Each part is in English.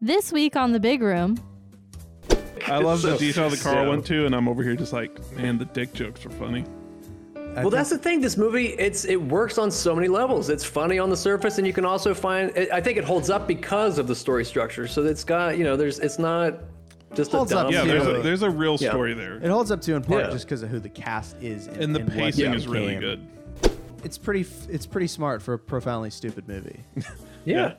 This week on The Big Room, I love the detail that Carl so- went to, and I'm over here just like, man, the dick jokes are funny. Well, that's the thing. This movie, it's it works on so many levels. It's funny on the surface, and you can also find. It, I think it holds up because of the story structure. So it's got you know, there's it's not just Holds a up. Yeah, there's a, there's a real Yeah. story there, It holds up to in part Yeah. just because of who the cast is, and, and the what pacing is really good. It's pretty. It's pretty smart for a profoundly stupid movie. yeah. All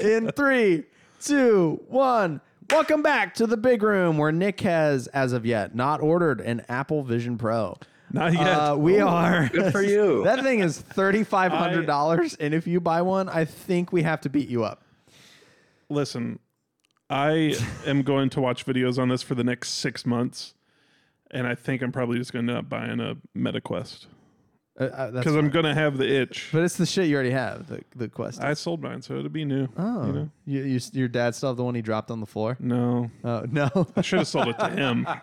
In three, two, one. Welcome back to the big room where Nick has, as of yet, not ordered an Apple Vision Pro. Not yet. Uh, we are. good for you. that thing is thirty five hundred dollars, and if you buy one, I think we have to beat you up. Listen, I am going to watch videos on this for the next six months, and I think I'm probably just going to end up buying a MetaQuest because I'm going to have the itch. But it's the shit you already have. The the Quest. I sold mine, so it'll be new. oh, you know? you, you, your dad still have the one he dropped on the floor? No, Oh no. I should have sold it to him. All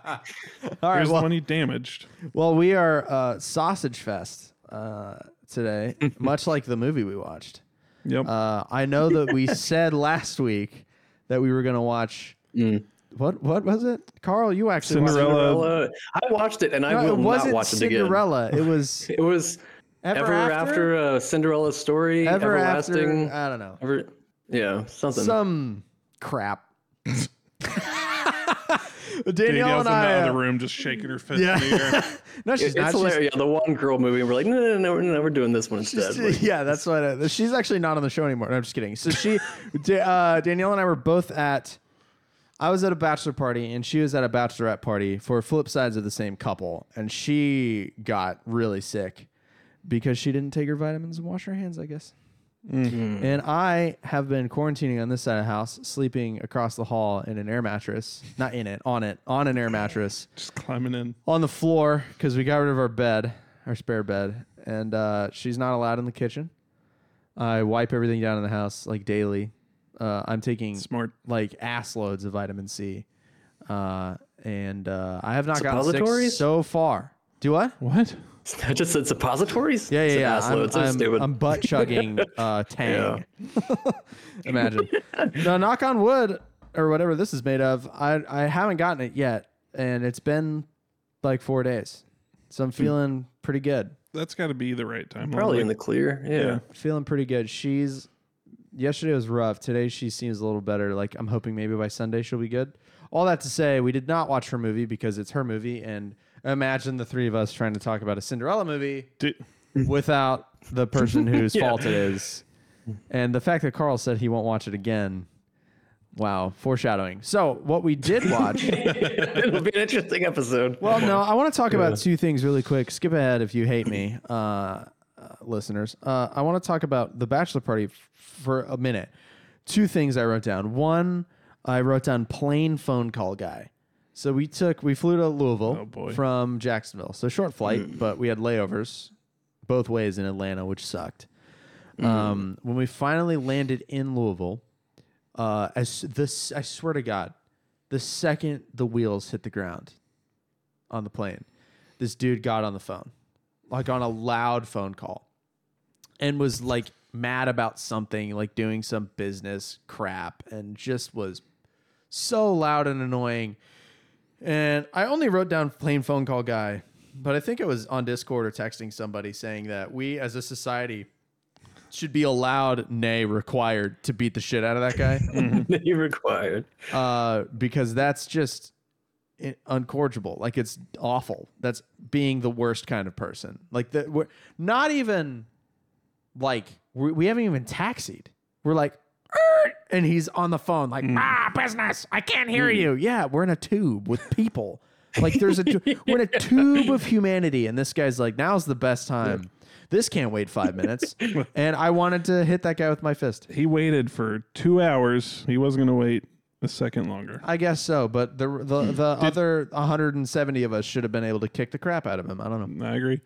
right. Here's the Well, one he damaged. well, we are uh, Sausage Fest uh, today, much like the movie we watched. Yep. Uh, I know that we said last week that we were going to watch. What what was it, Carl? You actually watched it. Cinderella. Cinderella. I watched it, and I No, will it not wasn't watch it again. Cinderella. It was It was Ever, ever, after, uh, Cinderella's story, Ever everlasting. after. I don't know. ever, yeah, something. Some crap. Danielle Danielle's and in the other uh, room just shaking her fist yeah. in the air. no, she's it's not. She's, hilarious. Yeah, the one girl movie, and we're like, no, no, no, no, no, we're doing this one instead. Like, yeah, that's what. I, she's actually not on the show anymore. No, I'm just kidding. So she, uh, Danielle and I were both at. I was at a bachelor party and she was at a bachelorette party for flip sides of the same couple, and she got really sick because she didn't take her vitamins and wash her hands. I guess. And I have been quarantining on this side of the house, sleeping across the hall in an air mattress, not in it, on it, on an air mattress just climbing in. on the floor because we got rid of our bed, our spare bed, and uh, she's not allowed in the kitchen. I wipe everything down in the house like daily. Uh, I'm taking Smart. like ass loads of vitamin C, uh, and uh, I have not gotten sick Suppositories? so far. Do what? What? I just said suppositories. Yeah, yeah, Said yeah. ass I'm, load, so I'm- stupid. I'm butt chugging uh, Tang. Imagine. no, knock on wood or whatever this is made of. I I haven't gotten it yet, and it's been like four days, so Hmm. I'm feeling pretty good. That's got to be the right time. Probably in the clear. Yeah. Yeah. Feeling pretty good. She's yesterday was rough. Today she seems a little better. Like I'm hoping maybe by Sunday she'll be good. All that to say, we did not watch her movie because it's her movie, and imagine the three of us trying to talk about a Cinderella movie Di- without the person whose Yeah. fault it is. And the fact that Carl said he won't watch it again. Wow, foreshadowing. So, what we did watch. It'll be an interesting episode. well, no, I want to talk about two things really quick. Skip ahead if you hate me, uh, listeners. Uh, I want to talk about the bachelor party f- for a minute. Two things I wrote down. One, I wrote down plane phone call guy. So we took we flew to Louisville Oh, boy. from Jacksonville. So short flight, but we had layovers both ways in Atlanta, which sucked. Um, when we finally landed in Louisville, uh, as this, I swear to God, the second the wheels hit the ground on the plane, this dude got on the phone, like on a loud phone call, and was like mad about something, like doing some business crap, and just was so loud and annoying. And I only wrote down plane phone call guy, but I think it was on Discord or texting somebody saying that we as a society should be allowed, nay, required, to beat the shit out of that guy you required. uh, because that's just uncorrigible. Like it's awful. That's being the worst kind of person. Like that. We're not even like we, we haven't even taxied. We're like, "Er," and he's on the phone like, ah, business. I can't hear you. Yeah, we're in a tube with people. Like there's a tu- we're in a tube of humanity, and this guy's like, now's the best time. This can't wait five minutes, and I wanted to hit that guy with my fist. he waited for two hours. He wasn't going to wait a second longer. I guess so, but the the, the other 170 of us should have been able to kick the crap out of him. I don't know. I agree.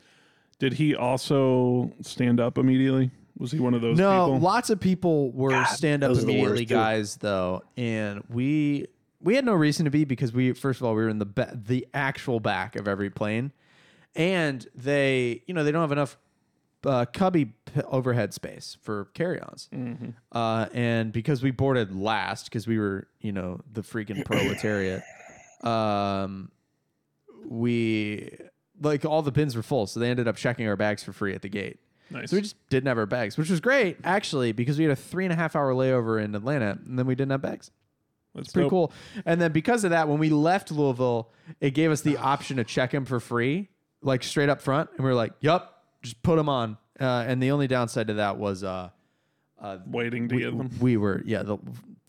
Did he also stand up immediately? Was he one of those No, people? lots of people were stand up those are the immediately worst, too. guys though, and we we had no reason to be because we first of all we were in the ba- the actual back of every plane, and they you know they don't have enough uh, cubby p- overhead space for carry-ons, uh, and because we boarded last because we were you know the freaking proletariat, um, we like all the bins were full, so they ended up checking our bags for free at the gate. Nice. So we just didn't have our bags, which was great actually because we had a three and a half hour layover in Atlanta, and then we didn't have bags. That's Pretty dope. cool. And then because of that, when we left Louisville, it gave us the option to check them for free, like straight up front, and we were like, "Yup, just put them on." Uh, and the only downside to that was uh, Waiting to we, get them. we were yeah the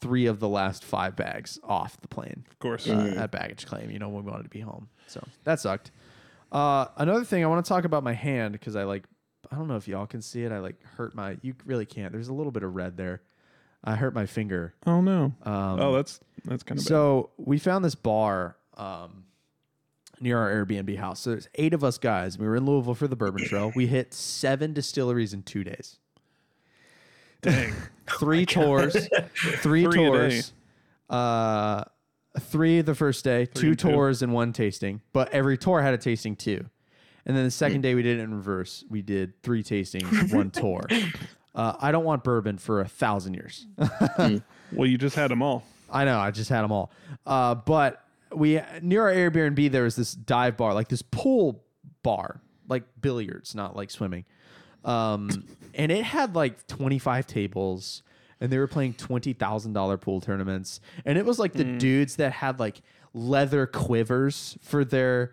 three of the last five bags off the plane Of course. uh, at baggage claim. You know, when we wanted to be home, so that sucked. Uh, another thing I want to talk about my hand because I like I don't know if y'all can see it. I like hurt my. You really can't. There's a little bit of red there. I hurt my finger. oh no. Um, oh, that's that's kind of bad. So we found this bar um, near our Airbnb house. So there's eight of us guys. We were in Louisville for the Bourbon Trail. We hit seven distilleries in two days. Dang. Three tours, three, Three a day. tours, uh, three the first day, two and two. tours and one tasting. But every tour had a tasting too. And then the second day we did it in reverse. We did three tastings, one tour. Uh, I don't want bourbon for a thousand years. well, you just had them all. I know. I just had them all. Uh, but we near our Airbnb there was this dive bar, like this pool bar, like billiards, not like swimming. Um, and it had like 25 tables, and they were playing twenty thousand dollar pool tournaments. And it was like the dudes that had like leather quivers for their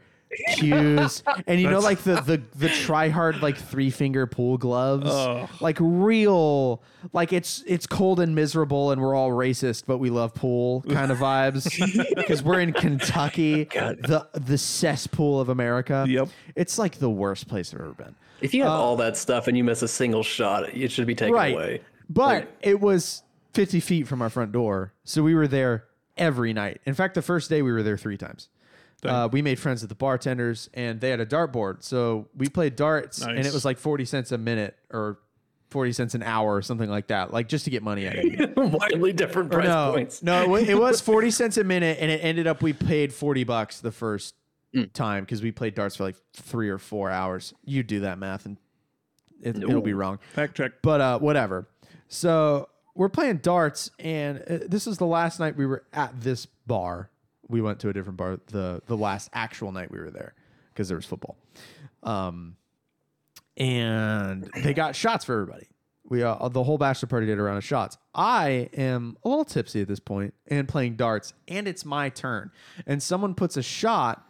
cues, and you know, like the the the try hard like three finger pool gloves, Ugh. like real, like it's it's cold and miserable, and we're all racist, but we love pool kind of vibes because we're in Kentucky, the the cesspool of America. Yep. it's like the worst place I've ever been. If you have uh, all that stuff and you miss a single shot, it should be taken right. away. But Like- it was 50 feet from our front door. So we were there every night. In fact, the first day we were there three times. Uh, we made friends with the bartenders and they had a dartboard. So we played darts and it was like 40 cents a minute or 40 cents an hour or something like that, like just to get money out of you. Widely different price no, points. no, it wa- it was 40 cents a minute and it ended up we paid 40 bucks the first Mm. time because we played darts for like three or four hours. You do that math and it, it'll be wrong. Fact check. But uh, whatever. So we're playing darts, and uh, this is the last night we were at this bar. We went to a different bar the the last actual night we were there because there was football. Um, and they got shots for everybody. We uh, the whole bachelor party did a round of shots. I am a little tipsy at this point and playing darts, and it's my turn. And someone puts a shot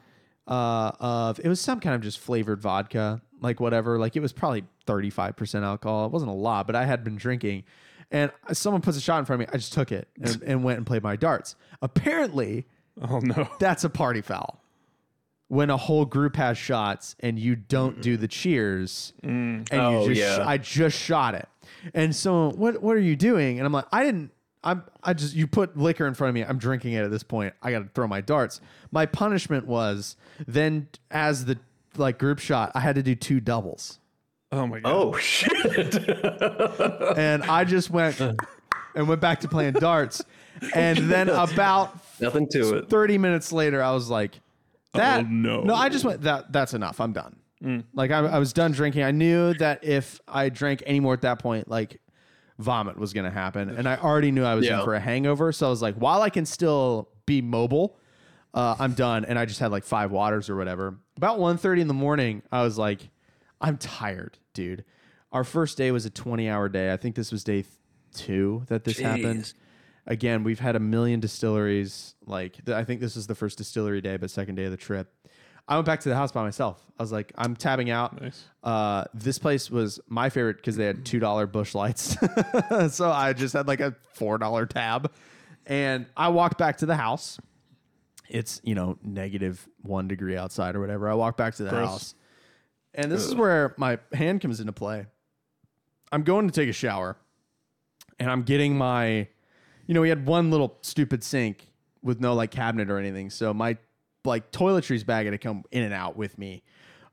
uh, of it was some kind of just flavored vodka, like whatever. Like it was probably thirty five percent alcohol. It wasn't a lot, but I had been drinking. And someone puts a shot in front of me. I just took it and, and went and played my darts. Apparently, Oh no. that's a party foul. When a whole group has shots and you don't do the cheers, mm. and Oh, you just yeah. I just shot it, and so what what are you doing? And I'm like, I didn't. I'm I just you put liquor in front of me. I'm drinking it at this point. I got to throw my darts. My punishment was then as the like group shot, I had to do two doubles, Oh my god. Oh shit! and I just went and went back to playing darts, and then about Nothing to it. 30 minutes later, I was like, that, Oh, no. No, I just went, that. that's enough. I'm done. Like, I, I was done drinking. I knew that if I drank any more at that point, like, vomit was going to happen. And I already knew I was in for a hangover. So I was like, while I can still be mobile, uh, I'm done. And I just had like five waters or whatever. About 1.30 in the morning, I was like, I'm tired, dude. Our first day was a 20 hour day. I think this was day th- two that this happened Jeez. Again we've had a million distilleries like th- i think this is the first distillery day but second day of the trip. I went back to the house by myself. I was like i'm tabbing out. Nice. uh, this place was my favorite because they had two dollar Busch Lights. So i just had like a four dollar tab. And i walked back to the house. It's you know negative one degree outside or whatever. I walked back to the Gross. house. And this is where my hand comes into play. I'm going to take a shower and I'm getting my, you know, we had one little stupid sink with no like cabinet or anything. So my like toiletries bag had to come in and out with me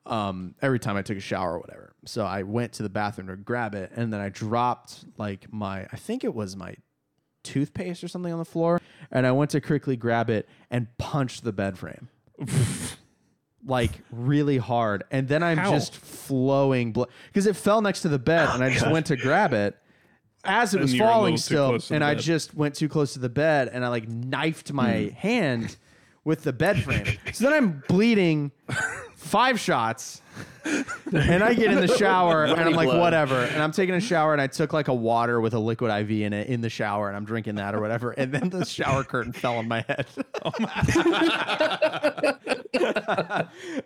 um, every time I took a shower or whatever. So I went to the bathroom to grab it, and then I dropped like my, I think it was my toothpaste or something on the floor, and I went to quickly grab it and punch the bed frame. like really hard, and then I'm How? just flowing blood because it fell next to the bed, and I just went to grab it as it was a falling little too still, close to and I bed. just went too close to the bed, and I like knifed my Hmm. hand with the bed frame. so then I'm bleeding five shots. and I get in the shower and I'm like, blood. whatever. And I'm taking a shower and I took like a water with a liquid IV in it in the shower and I'm drinking that or whatever. And then the shower curtain fell on my head.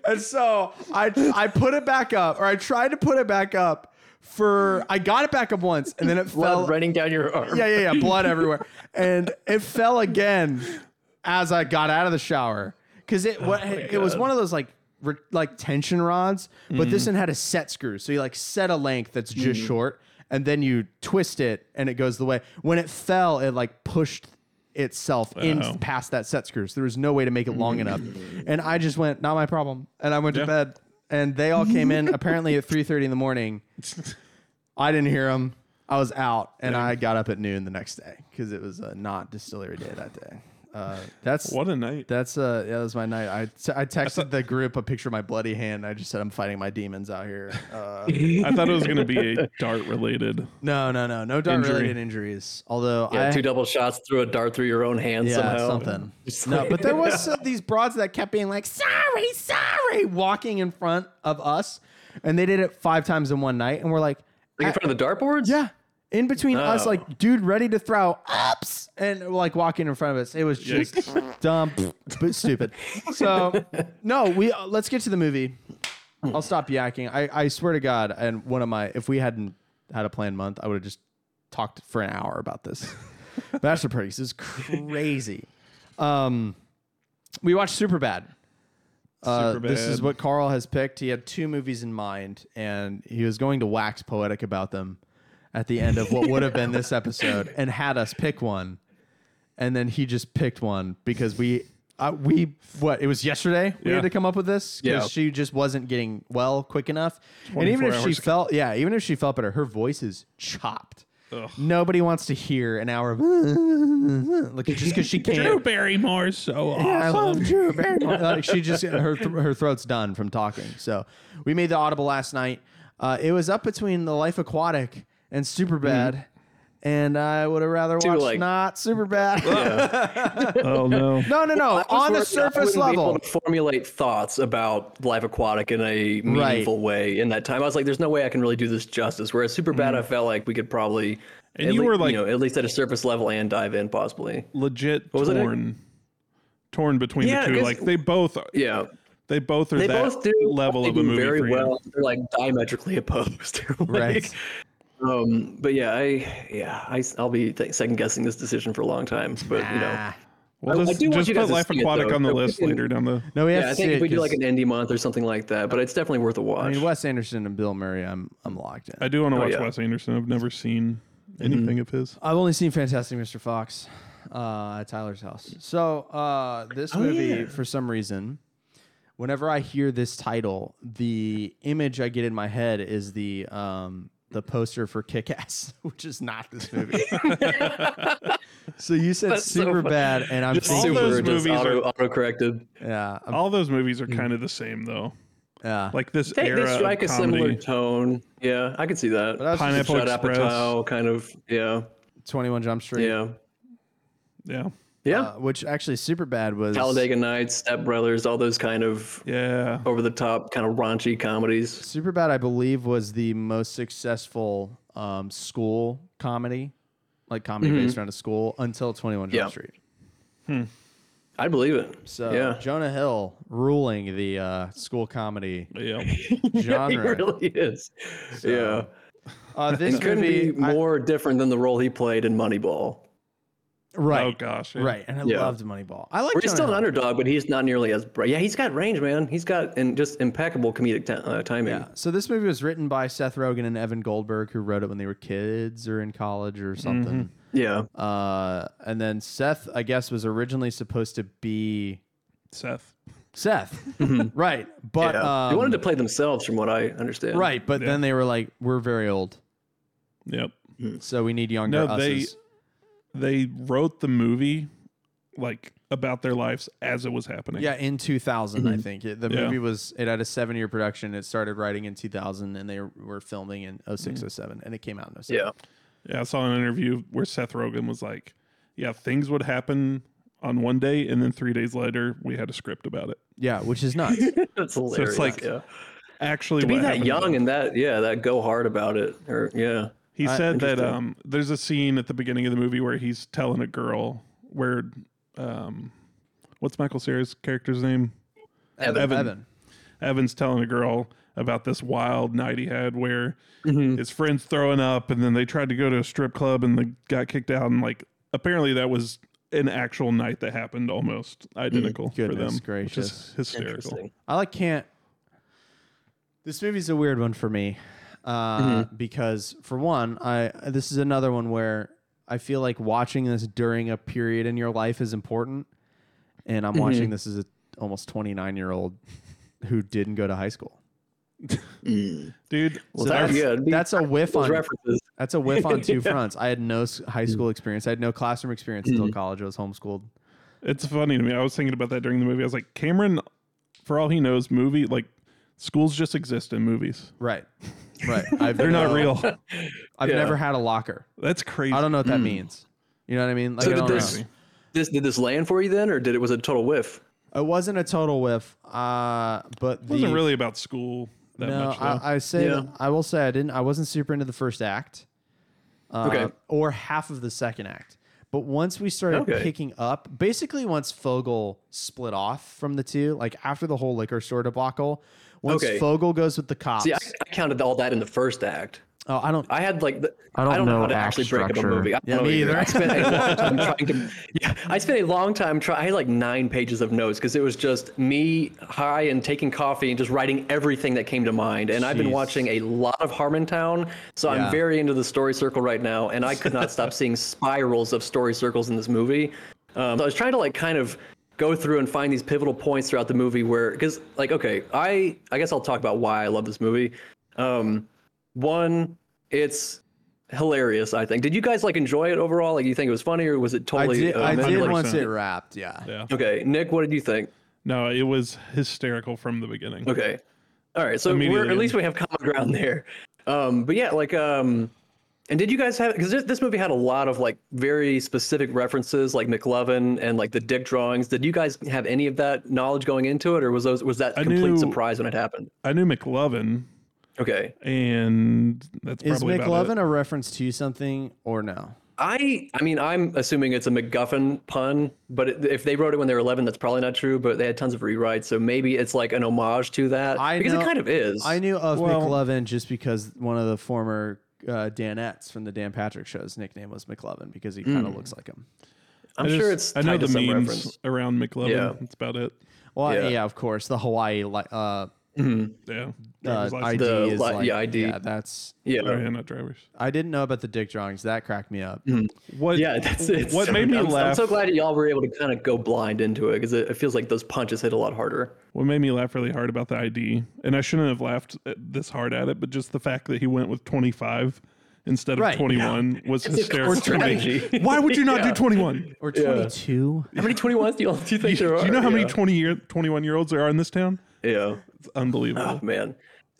and so I I put it back up, or I tried to put it back up for I got it back up once and then it Blood fell. running down your arm. Yeah, yeah, yeah, blood everywhere. And it fell again as I got out of the shower because it oh what it was one of those like re- like tension rods, but this mm-hmm. one had a set screw. So you like set a length that's just mm-hmm. short, and then you twist it, and it goes the way. When it fell, it like pushed itself in Oh. past that set screw. So there was no way to make it long mm-hmm. enough. And I just went, not my problem. And I went Yeah. to bed. And they all came in apparently at 3:30 in the morning. I didn't hear them. I was out, and I got up at noon the next day because it was a not distillery day that day. Uh, that's What a night. that's uh yeah, that was my night. I, t- I texted the group a picture of my bloody hand. I just said I'm fighting my demons out here. Uh, I thought it was going to be a dart related. no, no, no, no dart Injury. related injuries. Although Yeah, I two double shots through a dart through your own hand yeah somehow. something. No, but there was uh, these broads that kept being like sorry, sorry, walking in front of us, and they did it five times in one night, and we're like, Like in front of the dartboards? Yeah. In between us, like dude ready to throw ups and like walking in front of us. It was just dumb, but stupid. So no, we uh, let's get to the movie. I'll stop yakking. I, I swear to God, and one of my if we hadn't had a planned month, I would have just talked for an hour about this. Bachelor Parties is crazy. Um, we watched Super Superbad. Uh, this is what Carl has picked. He had two movies in mind, and he was going to wax poetic about them at the end of what would have been this episode, and had us pick one. And then he just picked one because we, uh, we what? It was yesterday we Yeah. had to come up with this because Yeah. she just wasn't getting well quick enough. And even 24 if she hours felt, yeah, even if she felt better, her voice is chopped. Ugh. Nobody wants to hear an hour of like just because she can't. Drew Barrymore's so I awesome. love Drew Barrymore. like she just her th- her throat's done from talking. So we made the audible last night. Uh, it was up between the Life Aquatic and Superbad, mm-hmm. and I would have rather watched like- not Superbad. oh no. no, no, no. On the I surface wouldn't be level, able to formulate thoughts about life aquatic in a meaningful way in that time. I was like, "There's no way I can really do this justice." Whereas super bad, mm-hmm. I felt like we could probably, And at you lea- were, like- you know, at least at a surface level and dive in possibly. Legit was it? torn. Torn between Yeah, the two. 'cause- Like they both Yeah, they both are they that both do level they of a do movie very for you. well. They're like diametrically opposed. Like, Right. Um, but yeah, I yeah, I, I'll be th- second guessing this decision for a long time. But you know. Well, I- I just, do want just you put Life see it, Aquatic on the so list can- later down the. no, we have yeah, I think see if we do 'cause- like an indie month or something like that, but it's definitely worth a watch. I mean, Wes Anderson and Bill Murray. I'm I'm locked in. I do want to Oh, watch yeah. Wes Anderson. I've never seen anything of his. I've only seen Fantastic Mr. Fox uh, at Tyler's house. So uh, this movie, yeah. for some reason, whenever I hear this title, the image I get in my head is the um, the poster for Kick Ass, which is not this movie. so you said That's super funny. bad, and I'm just All thinking, super, those just movies auto, are- auto corrected. yeah, I'm- All those movies are kind mm. of the same though. yeah. Like this They, era they strike of a similar tone. Yeah, I could see that. But that's Pineapple Express. Apatow kind of. Yeah, Twenty One Jump Street. yeah, Yeah. Yeah. Uh, which actually super bad was Talladega Nights, Step Brothers, all those kind of Yeah. over the top, kind of raunchy comedies. Superbad, I believe, was the most successful um, school comedy, like comedy based around a school, until Twenty One Jump Yeah. Street. I believe it. So yeah, Jonah Hill ruling the uh, school comedy Yeah. he genre. really is. yeah, uh, this it couldn't movie, be I- more different than the role he played in Moneyball. Right? Oh gosh. yeah. Right, and I Yeah. loved Moneyball. I like. Where he's still an underdog, but he's not nearly as bright. Yeah, he's got range, man. He's got and just impeccable comedic ta- uh, timing. Yeah. So this movie was written by Seth Rogen and Evan Goldberg, who wrote it when they were kids or in college or something. Yeah, Uh, and then Seth, I guess, was originally supposed to be Seth. Seth, right? But yeah. they um, wanted to play themselves, from what I understand. right. But Yeah. then they were like, "We're very old, Yep. so we need younger No, they- us's." They wrote the movie like about their lives as it was happening. Yeah, in 2000, I mm-hmm. think It- the Yeah. movie was. It had a seven-year production. It started writing in 2000, and they were filming in 06, mm-hmm. 07, and it came out in 07. Yeah. Yeah, I saw an interview where Seth Rogen was like, "Yeah, things would happen on one day, and then three days later, we had a script about it." yeah, which is nuts. That's hilarious. like, yeah. Actually, To be what that happened young and that yeah, that go hard about it. Or yeah. He I- said that um, there's a scene at the beginning of the movie where he's telling a girl where, um, what's Michael Cera's character's name? Evan. Evan. Evan. Evan's telling a girl about this wild night he had where his friends throwing up, and then they tried to go to a strip club and they got kicked out, and like apparently that was an actual night that happened almost identical for Goodness them, which gracious. is hysterical. I like can't. This movie's a weird one for me, uh, Mm-hmm. because for one, I this is another one where I feel like watching this during a period in your life is important, and I'm Mm-hmm. watching this as a almost 29 year old who didn't go to high school. Dude, Well, So that- that's, yeah, that's a whiff on references. that's a whiff on two fronts. I had no high school experience. I had no classroom experience until college. I was homeschooled. It's funny to me. I was thinking about that during the movie. I was like, Cameron, for all he knows, movie like schools just exist in movies. Right, right. I've They're not no- real. I've Yeah. never had a locker. That's crazy. I don't know what that means. You know what I mean? Like So I did don't this, this did this land for you then, or did it was it a total whiff? It wasn't a total whiff, uh, but It wasn't the, really about school that no. much. Though. I, I say Yeah. I will say I didn't. I wasn't super into the first act, uh, Okay. or half of the second act. But once we started Okay. picking up, basically once Fogel split off from the two, like after the whole liquor store debacle, once Okay. Fogel goes with the cops. See, I, I counted all that in the first act. oh, I don't. I had like the, I don't know, know how to act actually break up a movie. I Yeah, don't know me either. I spent a long time trying to. Yeah, I spent a long time trying. I had like nine pages of notes because it was just me high and taking coffee and just writing everything that came to mind. And I've been watching a lot of Harmontown, so Yeah. I'm very into the story circle right now. And I could not stop seeing spirals of story circles in this movie. Um, so I was trying to like kind of go through and find these pivotal points throughout the movie where because like okay i i guess i'll talk about why i love this movie um one it's hilarious i think did you guys like enjoy it overall like you think it was funny or was it I totally did. uh, I meant, did like- once it wrapped. Yeah. yeah. okay nick what did you think No, it was hysterical from the beginning. okay all right so we're, at least we have common ground there um but yeah like um and did you guys have because this, this movie had a lot of like very specific references like mclovin and like the dick drawings did you guys have any of that knowledge going into it or was those was that I complete knew- surprise when it happened I knew McLovin, okay and that's Is probably about McLovin it. a reference to something or no? I I mean I'm assuming it's a MacGuffin pun, but it, if they wrote it when they were 11, that's probably not true. But they had tons of rewrites, so maybe it's like an homage to that I because know- it kind of is. I knew of Well- McLovin just because one of the former uh, Danettes from the Dan Patrick show's nickname was McLovin because he kind of looks like him. I'm I sure it's I know the to memes reference. around McLovin. Yeah. That's about it. Well, yeah, Yeah. of course, the Hawaii li- uh, Yeah. Uh, ID. The is li- like, yeah, ID. Yeah, that's. Yeah, Oh, yeah, not drivers. I didn't know about the dick drawings. That cracked me up. What? yeah, that's it. What made me I'm, laugh? I'm so glad y'all were able to kind of go blind into it because it, it feels like those punches hit a lot harder. What made me laugh really hard about the ID, and I shouldn't have laughed this hard at it, but just the fact that he went with 25 instead of Right. 21 was It's a hysterical to strategy. Why would you not Yeah. do 21? Or 22. How many 21s do you, do you think Do there are? Do you know how many 20 year 21 year olds there are in this town? Yeah. It's unbelievable. Oh man.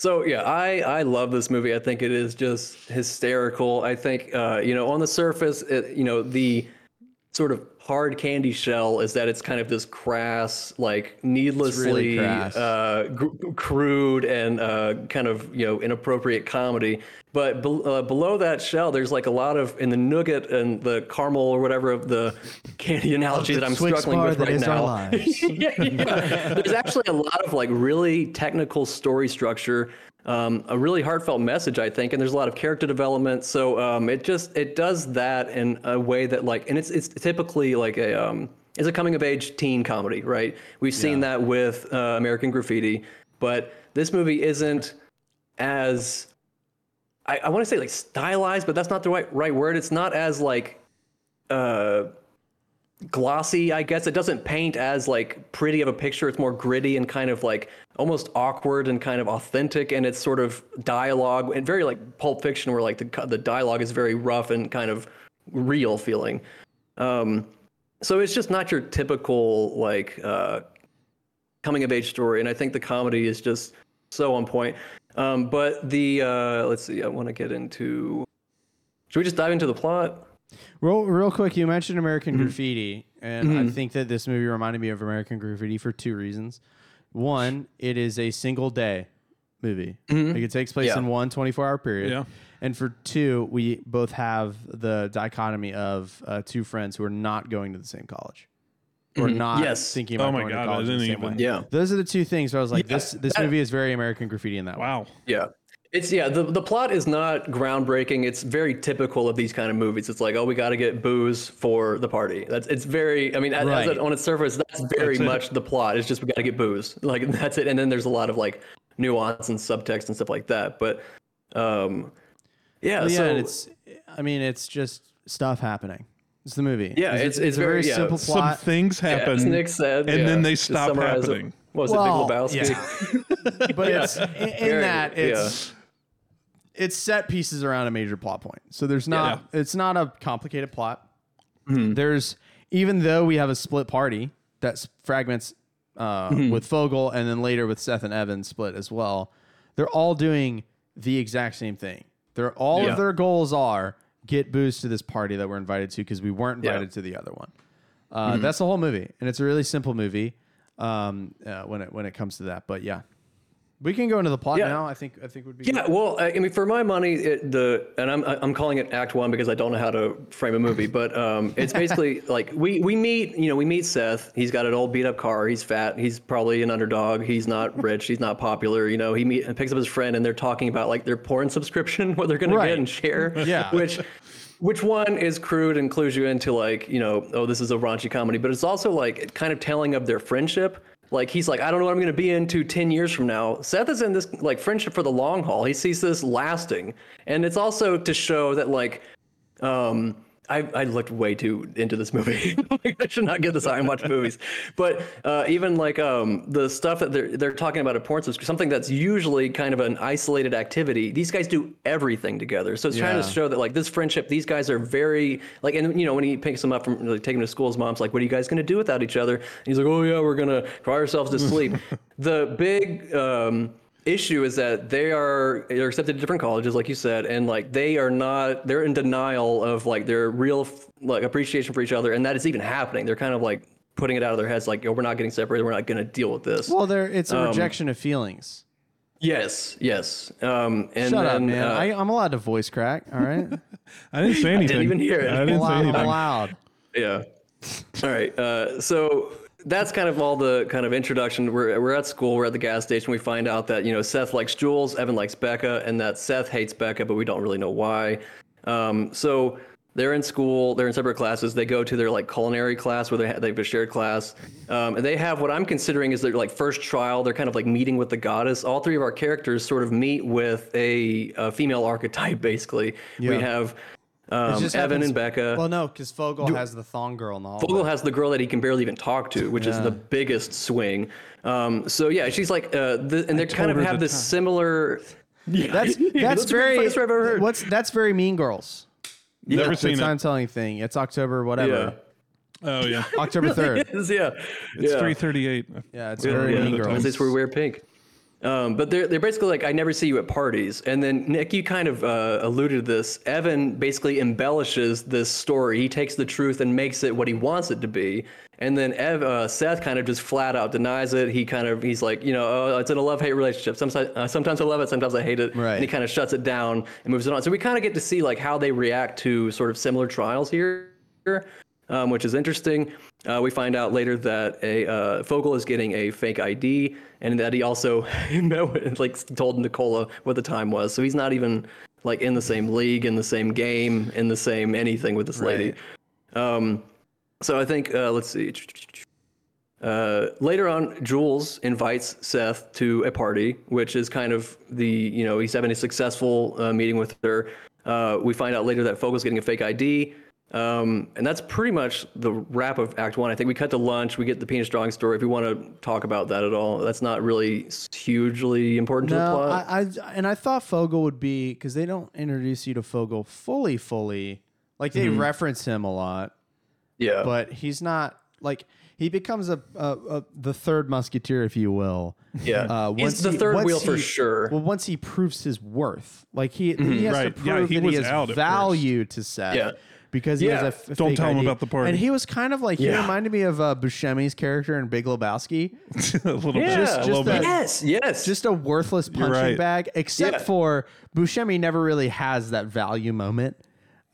So yeah, I I love this movie. I think it is just hysterical. I think uh, you know on the surface, it, you know the sort of hard candy shell is that it's kind of this crass, like needlessly crass. uh, gr- crude and uh, kind of you know inappropriate comedy. But be- uh, below that shell, there's like a lot of in the nougat and the caramel or whatever of the candy analogy that I'm struggling with right is our now. lives. yeah, yeah. There's actually a lot of like really technical story structure, um, a really heartfelt message, I think, and there's a lot of character development. So um, it just it does that in a way that like, and it's it's typically like a um, it's a coming of age teen comedy, right? We've seen that with uh, American Graffiti, but this movie isn't as I, I want to say like stylized, but that's not the right right word. It's not as like uh glossy i guess it doesn't paint as like pretty of a picture it's more gritty and kind of like almost awkward and kind of authentic and it's sort of dialogue and very like pulp fiction where like the the dialogue is very rough and kind of real feeling Um, so it's just not your typical like uh, coming of age story, and I think the comedy is just so on point. Um, but the uh, let's see, I want to get into. Should we just dive into the plot? Real, real quick, you mentioned American mm-hmm. Graffiti, and I mm-hmm. think that this movie reminded me of American Graffiti for two reasons. One, it is a single day movie. Mm-hmm. Like it takes place Yeah. in one 24 hour period. Yeah. And for two, we both have the dichotomy of uh, two friends who are not going to the same college or not Yes. thinking about Oh my going God, to I college in the didn't same even- way. Yeah. Those are the two things where I was like, Yeah, this this movie is very American Graffiti in that way. Wow. Yeah. It's yeah, the the plot is not groundbreaking. It's very typical of these kind of movies. It's like, oh, we got to get booze for the party. That's it's very. I mean, as, as Right. it, on its surface, that's very That's it. much the plot. It's just we got to get booze. Like that's it. And then there's a lot of like nuance and subtext and stuff like that. But um, yeah, Well, yeah, so and it's I mean, it's just stuff happening. It's the movie. Yeah, it's- it's a very, very- yeah, simple plot. Some plot. things yeah, happen. as Nick said, and yeah, then they stop summarize it- happening. What was Well, it, Big Lebowski? but Yeah. it's in, in Very- that it's it's set pieces around a major plot point. So there's not it's not a complicated plot. Mm-hmm. There's even though we have a split party that fragments uh, Mm-hmm. with Fogel and then later with Seth and Evan split as well. They're all doing the exact same thing. They're all Yeah. of their goals are get booze to this party that we're invited to because we weren't Yeah. Mm-hmm. invited to the other one. Uh, That's the whole movie, and it's a really simple movie um, uh, when it when it comes to that. But yeah, we can go into the plot Yeah. now. I think I think would be Yeah, well, I I mean, for my money, it, the and I'm I'm calling it Act One because I don't know how to frame a movie, but um, it's basically like we we meet, you know, we meet Seth. He's got an old beat up car. He's fat. He's probably an underdog. He's not rich. He's not popular. You know, he meet, picks up his friend, and they're talking about like their porn subscription, what they're gonna Right. get and share. Yeah. which. Which one is crude and clues you into like, you know, oh, this is a raunchy comedy, but it's also like kind of telling of their friendship. Like he's like, I don't know what I'm going to be into 10 years from now. Seth is in this like friendship for the long haul. He sees this lasting. And it's also to show that like, um, I, I looked way too into this movie. Like, I should not get this high and watch movies. But uh, even like um, the stuff that they're they're talking about at porn subscription, something that's usually kind of an isolated activity. These guys do everything together. So it's trying to show that like this friendship, these guys are very like, and you know when he picks them up from like, taking them to school, his mom's like, "What are you guys gonna do without each other?" And he's like, "Oh yeah, we're gonna cry ourselves to sleep." the big um, issue is that they are they're accepted to different colleges like you said and like they are not they're in denial of like their real like appreciation for each other and that is even happening they're kind of like putting it out of their heads like yo we're not getting separated we're not going to deal with this well. There, it's Um, a rejection of feelings. yes yes um and Shut then, up, man. uh, I, I'm allowed to voice crack. All right, I didn't say anything. I didn't even hear it. I didn't say allowed. I'm anything. allowed. Yeah. All right. Uh, so that's kind of all the kind of introduction. We're, we're at school. We're at the gas station. We find out that, you know, Seth likes Jules, Evan likes Becca, and that Seth hates Becca, but we don't really know why. Um, so they're in school. They're in separate classes. They go to their like culinary class where they, ha- they have a shared class. Um, and they have what I'm considering is their like first trial. They're kind of like meeting with the goddess. All three of our characters sort of meet with a, a female archetype, basically. Yeah. We have um, Evan happens- and Becca. Well, no, because Fogel has the thong girl in the hallway. Fogel has the girl that he can barely even talk to, which is the biggest swing. Um, so yeah, she's like, uh, the, and they kind of have this time. similar. Yeah, That's yeah, that's very. funniest story I've ever heard. What's that's very Mean Girls. Never the seen it. time telling thing. It's October whatever. Oh yeah, October third. Yes, yeah, it's yeah. three thirty-eight. Yeah, it's Yeah, very yeah, Mean the Girls. That's where we wear pink. Um, but they're they're basically like I never see you at parties. And then Nick, you kind of uh, alluded to this. Evan basically embellishes this story. He takes the truth and makes it what he wants it to be. And then Ev, uh, Seth kind of just flat out denies it. He kind of he's like, you know, oh, it's in a love hate relationship. Sometimes uh, sometimes I love it, sometimes I hate it. Right. And he kind of shuts it down and moves it on. So we kind of get to see like how they react to sort of similar trials here um, which is interesting. Uh, we find out later that a uh, Fogel is getting a fake ID, and that he also met with- like told Nicola what the time was. So he's not even like in the same league, in the same game, in the same anything with this lady. Um, so I think uh, let's see. Uh, later on, Jules invites Seth to a party, which is kind of the you know he's having a successful uh, meeting with her. Uh, we find out later that Fogel's getting a fake ID. Um, and that's pretty much the wrap of Act One. I think we cut to lunch. We get the penis drawing story. If we want to talk about that at all, that's not really hugely important to the plot. I, I and I thought Fogel would be because they don't introduce you to Fogel fully, fully. Like they Mm-hmm. reference him a lot. Yeah. but he's not like he becomes a, a, a the third musketeer, if you will. Yeah. Uh, He's the he- third once wheel for he- sure. Well, once he proves his worth, like he, he has Right. to Yeah, prove he that he has value to Seth. Yeah. Because he Yeah. has a f- Don't fake tell him ID. about the party. And he was kind of like he reminded me of uh, Buscemi's character in Big Lebowski, a little Yeah. bit. Just- a little that- bit. yes. Yes. just a worthless punching right. bag. Except Yeah. for Buscemi, never really has that value moment.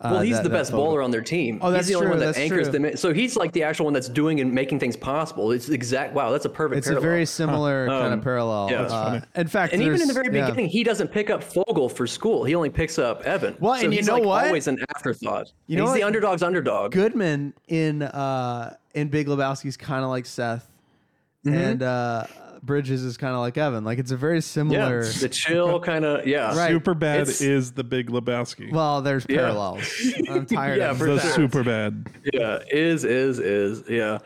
Uh, well, he's that- the best photo. bowler on their team. Oh, that's he's the only true, one that that's anchors true. them. in- So he's like the actual one that's doing and making things possible. It's exact. Wow, that's a perfect. It's a very similar kind of parallel. yeah. Uh, in fact, And even in the there's- very yeah. beginning, he doesn't pick up Fogel for school. He only picks up Evan. Well, so and you he's know like what? always an afterthought. You know he's the underdog's underdog. Goodman in uh in Big Lebowski's kind of like Seth, Mm-hmm. and uh Bridges is kind of like Evan. Like it's a very Yeah, similar. the chill kind of. Yeah, Right. Super bad It's- is the Big Lebowski. Well, there's Yeah. parallels. I'm tired Yeah, of for the sure. super bad. Yeah, is is is. Yeah.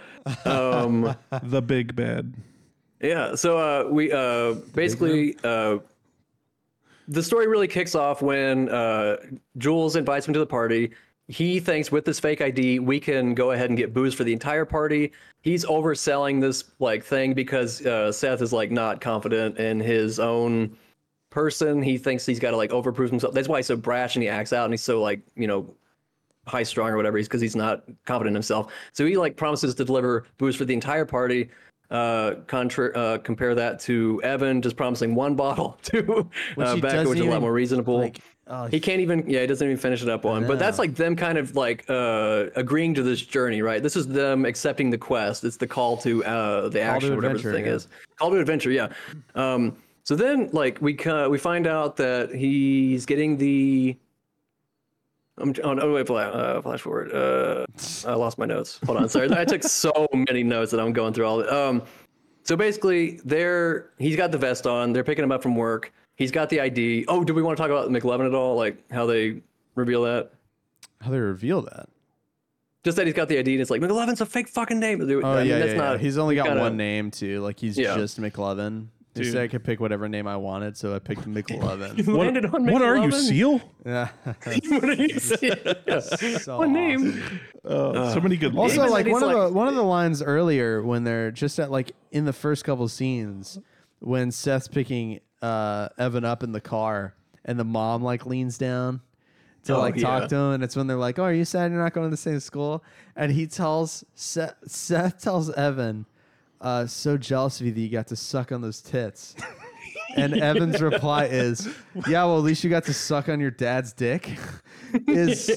Um, The big bad. Yeah. So uh, we uh, basically uh, the story really kicks off when uh, Jules invites him to the party. He thinks with this fake ID we can go ahead and get booze for the entire party. He's overselling this like thing because uh, Seth is like not confident in his own person. He thinks he's got to like overprove himself. That's why he's so brash and he acts out and he's so like you know high strung or whatever. He's because he's not confident in himself. So he like promises to deliver booze for the entire party. Uh, contra- uh, compare that to Evan just promising one bottle to uh, Becca, which is a lot more reasonable. like, oh, he can't even, yeah, he doesn't even finish it up on. But that's like them kind of like uh, agreeing to this journey, right? This is them accepting the quest. It's the call to uh, the action, whatever the thing yeah. is. Call to adventure, yeah. Um, so then, like, we uh, we find out that he's getting the. I'm on. oh, wait, flash, uh, flash forward. Uh, I lost my notes. Hold on, sorry. I took so many notes that I'm going through all. Um, so basically, they're he's got the vest on. They're picking him up from work. He's got the ID. Oh, do we want to talk about McLovin at all? Like how they reveal that? how they reveal that. Just that he's got the ID and it's like McLovin's a fake fucking name. Oh I yeah, mean, yeah, that's yeah. not. He's only got gotta- one name too. Like he's Yeah. just McLovin. He Dude. said I could pick whatever name I wanted, so I picked McLovin. You landed on What are you, Seal? yeah. what are you saying? So What awesome. name? Uh, so many good. Lines. Also, Even like one of like- the one of the lines earlier when they're just at like in the first couple scenes when Seth's picking uh, Evan up in the car and the mom like leans down to Oh, like talk to him, and it's when they're like, "Oh, are you sad you're not going to the same school?" And he tells Seth, Seth tells Evan, uh, "So jealous of you that you got to suck on those tits." And Evan's reply is, "Yeah, well, at least you got to suck on your dad's dick." is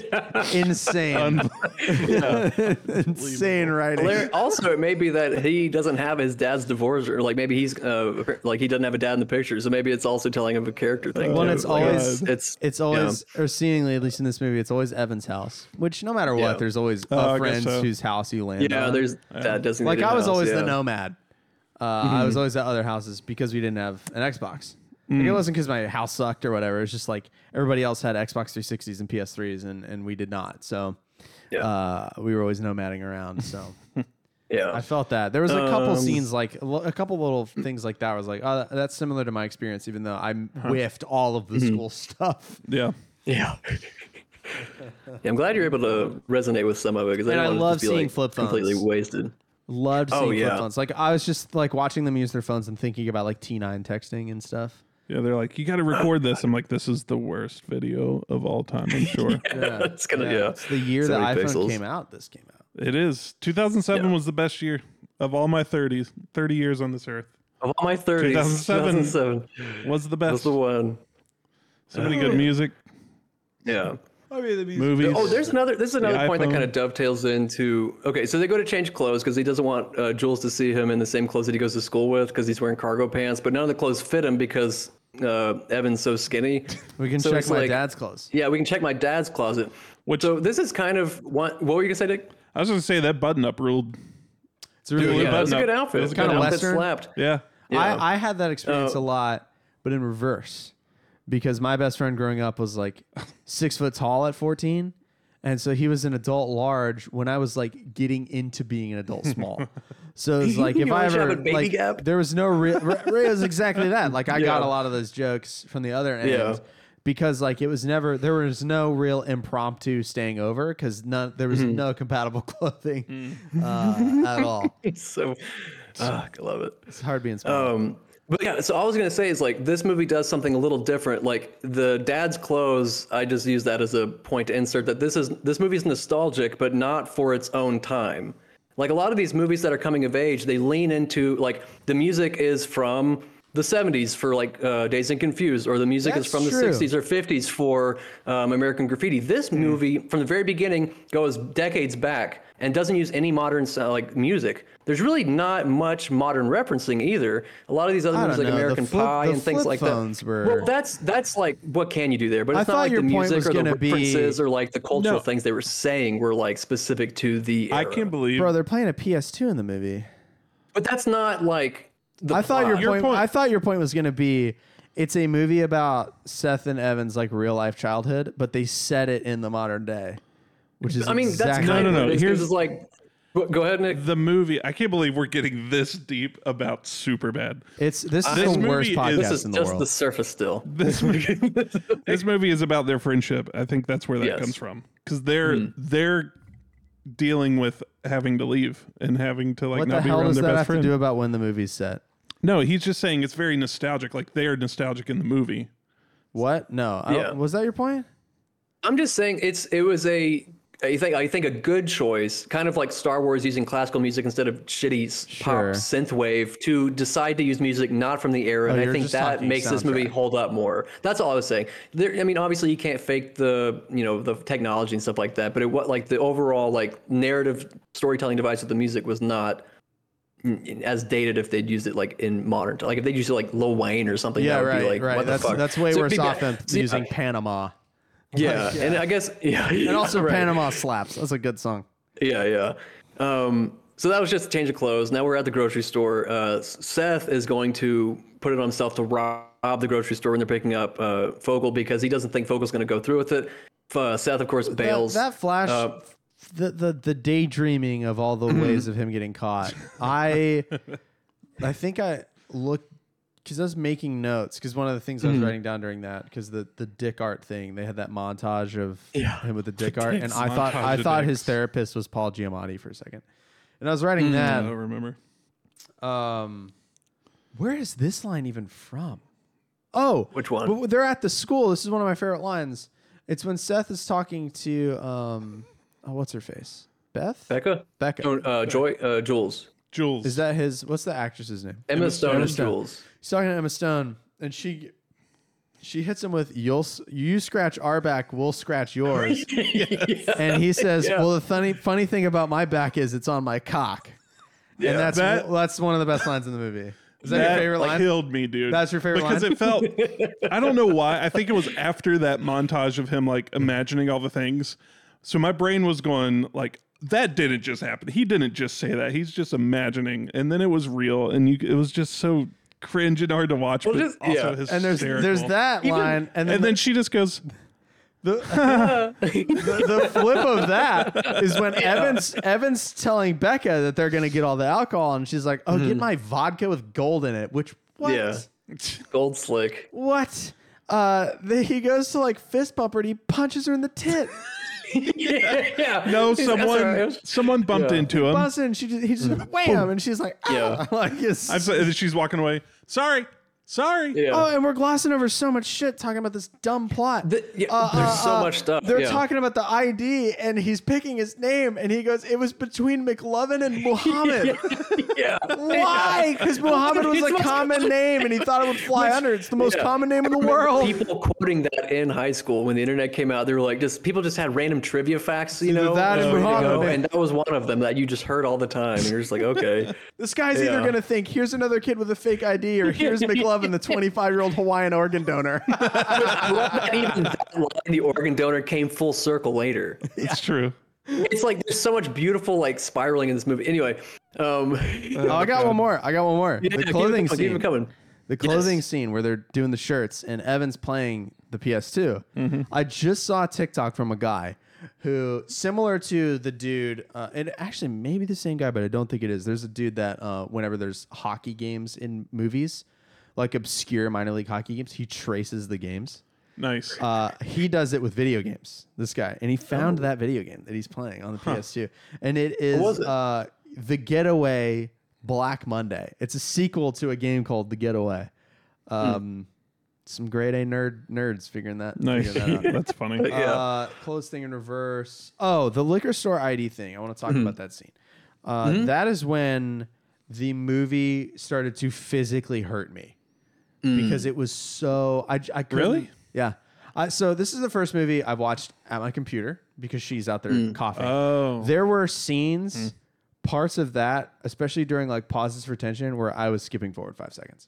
insane. insane writing. Hilar- also, it may be that he doesn't have his dad's divorce, or like maybe he's uh, like he doesn't have a dad in the picture. So maybe it's also telling him a character thing. One, too. it's Like, always- it's It's always, or seemingly, at least in this movie, it's always Evan's house. Which, no matter what, Yeah. there's always Oh, I a friend so. whose house you land yeah. on. There's that designated. like I was house, always yeah. the nomad. Uh, I was always at other houses because we didn't have an Xbox. Like Mm. it wasn't because my house sucked or whatever. It's just like everybody else had Xbox 360s and PS3s, and, and we did not. So Yeah. uh, we were always nomading around. So Yeah. I felt that there was a couple Um, scenes like a couple little things like that. I was like, oh, that's similar to my experience, even though I whiffed all of the Mm-hmm. school stuff. Yeah. Yeah. yeah, I'm glad you're able to resonate with some of it because I And I love to just be seeing like flip completely wasted. Loved Oh, seeing flip phones. Like I was just like watching them use their phones and thinking about like T9 texting and stuff. Yeah, they're like, you got to record this. I'm like, this is the worst video of all time. I'm sure Yeah. it's gonna yeah. It's the year So the many iPhone pixels. came out. This came out. it is. 2007 Yeah. was the best year of all my 30s, 30 years on this earth. Of all my 30s, 2007. 2007 Was the best. was the one. So many good music, Yeah. Movies. Oh, there's another. This is another point that kind of dovetails into. Okay, so they go to change clothes because he doesn't want uh, Jules to see him in the same clothes that he goes to school with because he's wearing cargo pants. But none of the clothes fit him because uh, Evan's so skinny. We can So check my like- dad's clothes. Yeah, we can check my dad's closet. Which- so this is kind of what. What were you gonna say, Dick? I was going to say that button up ruled. It's a really Dude, good Yeah, that was a good outfit. It was kinda outfit Western. slapped. Yeah. Yeah. I, I had that experience Uh, a lot, but in reverse. Because my best friend growing up was like six foot tall at 14. And so he was an adult large when I was like getting into being an adult small. So it's like if I ever a baby like gap? there was no real it was exactly that. Like I got a lot of those jokes from the other end. Yeah. because like it was never there was no real impromptu staying over because none there was no compatible clothing uh, at all. so, ah, I love it. It's hard being small. Um, but yeah, so all I was gonna say is like this movie does something a little different. Like the dad's clothes, I just use that as a point to insert that this is this movie is nostalgic, but not for its own time. Like a lot of these movies that are coming of age, they lean into like the music is from the 70s for like uh, Dazed and Confused, or the music That's is from the 60s or 50s for um, American Graffiti. This movie, from the very beginning, goes decades back and doesn't use any modern uh, like music. There's really not much modern referencing either. A lot of these other I movies like know. American flip- Pie and things like that. were- Well, that's that's like what can you do there? But I it's not thought like your the music or the gonna be- references or like the cultural No. things they were saying were like specific to the. I can't believe Bro, they're playing a PS2 in the movie. But that's not like. The I thought your plot. Your point, point- I thought your point was going to be it's a movie about Seth and Evan's like real life childhood, but they set it in the modern day, which is I mean, that's kind No, no, of no, it. Here's- it's like. Go go ahead, Nick. the movie. I can't believe we're getting this deep about Superbad. It's this is This the worst movie is- podcast This is in the just world. the surface still. This movie, this movie is about their friendship. I think that's where that Yes. comes from because they're hmm. they're dealing with having to leave and having to like what the not be hell around does their that best have friend. to do about when the movie's set? No, he's just saying it's very nostalgic. Like they are nostalgic in the movie. What? No. Yeah. Was that your point? I'm just saying it's it was a I think I think a good choice, kind of like Star Wars using classical music instead of shitty Sure. pop synthwave to decide to use music not from the era, Oh, and I think that makes this movie hold up more. That's all I was saying. There, I mean, obviously you can't fake the you know the technology and stuff like that, but it what like the overall like narrative storytelling device of the music was not mm, as dated if they'd used it like in modern like if they'd used it like Lil Wayne or something Yeah, that would right, be like right. what That's the fuck that's way So, worse off than using Panama. Yeah, and I guess yeah, And also right. Panama slaps. That's a good song. Yeah, yeah. Um, so that was just a change of clothes. Now we're at the grocery store. Uh, Seth is going to put it on himself to rob the grocery store when they're picking up uh, Fogel because he doesn't think Fogel's going to go through with it. Uh, Seth, of course, bails. That, that flash, Uh, the, the the daydreaming of all the ways of him getting caught. I, I think I looked because I was making notes because one of the things I was writing down during that because the the dick art thing they had that montage of Yeah. him with the dick art and. I thought I of thought his therapist was Paul Giamatti for a second, and I was writing I that. I don't remember. Um, where is this line even from? Oh, Which one? but They're at the school. This is one of my favorite lines. It's when Seth is talking to um, oh, what's her face? Beth. Becca? Becca. No, uh, Joy? Uh, Jules. Jules. Is that his? What's the actress's name? Emma, Stone Emma and Stone. Jules. He's talking to Emma Stone, and she she hits him with "You'll you scratch our back, we'll scratch yours," and he says, Yeah. "Well, the funny funny thing about my back is it's on my cock," Yeah. and that's That- that's one of the best lines in the movie. Is that, that your favorite line? killed me, dude. That's your favorite because line? it felt. I don't know why. I think it was after that montage of him like imagining all the things. So my brain was going like, that didn't just happen. He didn't just say that. He's just imagining, and then it was real, and you. It was just so cringe and hard to watch, but just- also yeah. hysterical. and there's there's that line, and then and then she just goes, the, the flip of that is when Evans Evans telling Becca that they're gonna get all the alcohol, and she's like, "Oh, get my vodka with gold in it." Which what? Yeah. Gold slick. What? Uh, the, he goes to like fist bump her, and he punches her in the tit. yeah, yeah. no, He's- that's all someone right. someone bumped Yeah. into him. Bust in, she just he just wham, and she's like, Yeah. "Ah." like it's, I'm so, and she's walking away. Sorry, sorry. Yeah. Oh, and we're glossing over so much shit talking about this dumb plot. The- yeah, Uh, there's uh, so uh, much stuff. They're yeah. talking about the ID, and he's picking his name, and he goes, "It was between McLovin and Muhammad." yeah. Why? Because Muhammad was a the common name, and he thought it would fly under. It's the most yeah. common name in the world. People quoting that in high school when the internet came out, they were like, just people just had random trivia facts, you know, that and Muhammad. go, and that was one of them that you just heard all the time. And you're just like, okay, This guy's either gonna think, "Here's another kid with a fake ID," or "Here's McLovin, the 25 year old Hawaiian organ donor." not even that line, the organ donor came full circle later. It's true. It's like there's so much beautiful like spiraling in this movie. Anyway, um, oh, I got one more. I got one more. yeah, the keep it clothing coming, keep scene. it coming. The clothing Yes. scene where they're doing the shirts and Evan's playing the PS2. Mm-hmm. I just saw a TikTok from a guy who, similar to the dude, uh, and actually maybe the same guy, but I don't think it is. There's a dude that uh, whenever there's hockey games in movies, like obscure minor league hockey games, he traces the games. Nice. Uh, he does it with video games. This guy, and he found that video game that he's playing on the PS2, and it is it? Uh, the Getaway Black Monday. It's a sequel to a game called The Getaway. Um, Some grade A nerd nerds figuring that. nice. figuring that out. That's funny. Yeah. Uh, close thing in reverse. Oh, the liquor store ID thing. I want to talk Mm-hmm. about that scene. Uh, that is when the movie started to physically hurt me because it was so. I, I Really? Yeah. I, so this is the first movie I've watched at my computer because she's out there Mm. coughing. Oh. There were scenes, Hmm. parts of that, especially during like pauses for tension, where I was skipping forward five seconds.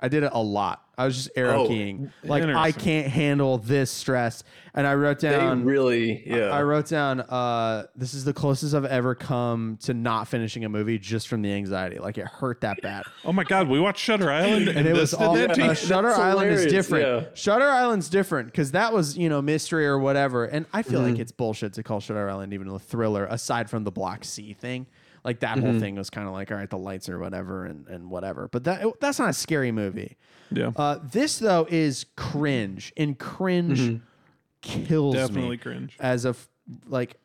I did it a lot. I was just arrow Oh, keying. Like I can't handle this stress, and I wrote They down. really, yeah. I wrote down. Uh, this is the closest I've ever come to not finishing a movie just from the anxiety. Like it hurt that bad, Oh my God, we watched Shutter Island, and, and it was did all. that? Uh, Shutter That's Island is different. yeah. Shutter Island's different because that was you know mystery or whatever, and I feel Mm-hmm. like it's bullshit to call Shutter Island even a thriller aside from the Block C thing. Like that Mm-hmm. whole thing was kind of like all right, the lights or whatever, and and whatever. But that that's not a scary movie. Yeah. Uh, this though is cringe, and cringe Mm-hmm. kills me Definitely cringe. as a like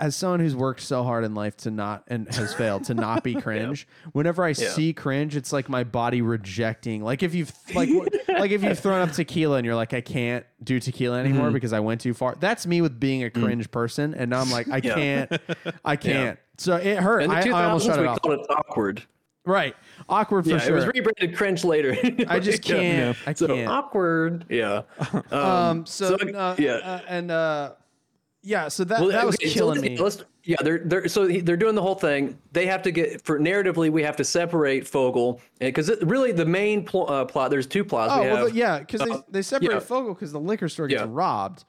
as someone who's worked so hard in life to not and has failed to not be cringe whenever i see cringe it's like my body rejecting like if you've like like if you've thrown up tequila and you're like i can't do tequila anymore Mm-hmm. because i went too far that's me with being a cringe person and now i'm like i can't i can't so it hurt In the I, 2000s, I almost shut it we off called it awkward. right awkward for Yeah, sure it was rebranded cringe later. i just Yeah. can't i So can't awkward. Yeah. Um, um so, so, uh, yeah. uh, and uh yeah so that Well, that was okay, so killing let's- me let's- yeah, they're they're so they're doing the whole thing. They have to get for narratively, we have to separate Fogel because really the main pl- uh, plot. There's two plots. Oh we well, have, the- yeah, because they, they separate yeah. Fogel because the liquor store gets Yeah. robbed,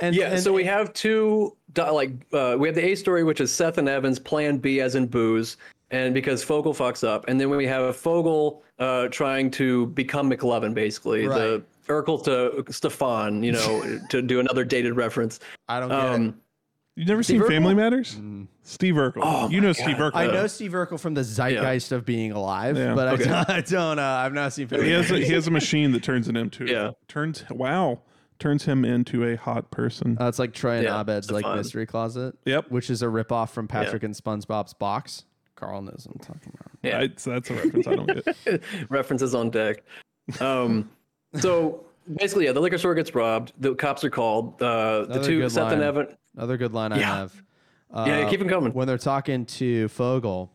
and Yeah, and, so we have two di- like uh, we have the A story, which is Seth and Evans, Plan B as in booze, and because Fogel fucks up, and then we have Fogel uh, trying to become McLovin, basically Right. the Urkel to Stefan, you know, to do another dated reference. I don't get it. Um, You never seen Urkel? Family Matters? Steve Urkel. Oh you my know Steve God. Urkel. I know Steve Urkel from the zeitgeist of being alive, Yeah. but Okay. I don't. I don't uh, I've not seen. He has a, he has a machine that turns him into Yeah. turns wow turns him into a hot person. Uh, it's like Troy and Yeah, Abed's like Stefan. mystery closet. Yep. which is a ripoff from Patrick and SpongeBob's box. Carl knows what I'm talking about. yeah. I, so that's a reference I don't get. references on deck. Um, so basically, yeah, the liquor store gets robbed. The cops are called. Uh, the Another two good Seth and line. Evan. Another good line I Yeah. have. Uh, Yeah, yeah, keep 'em coming. When they're talking to Fogel,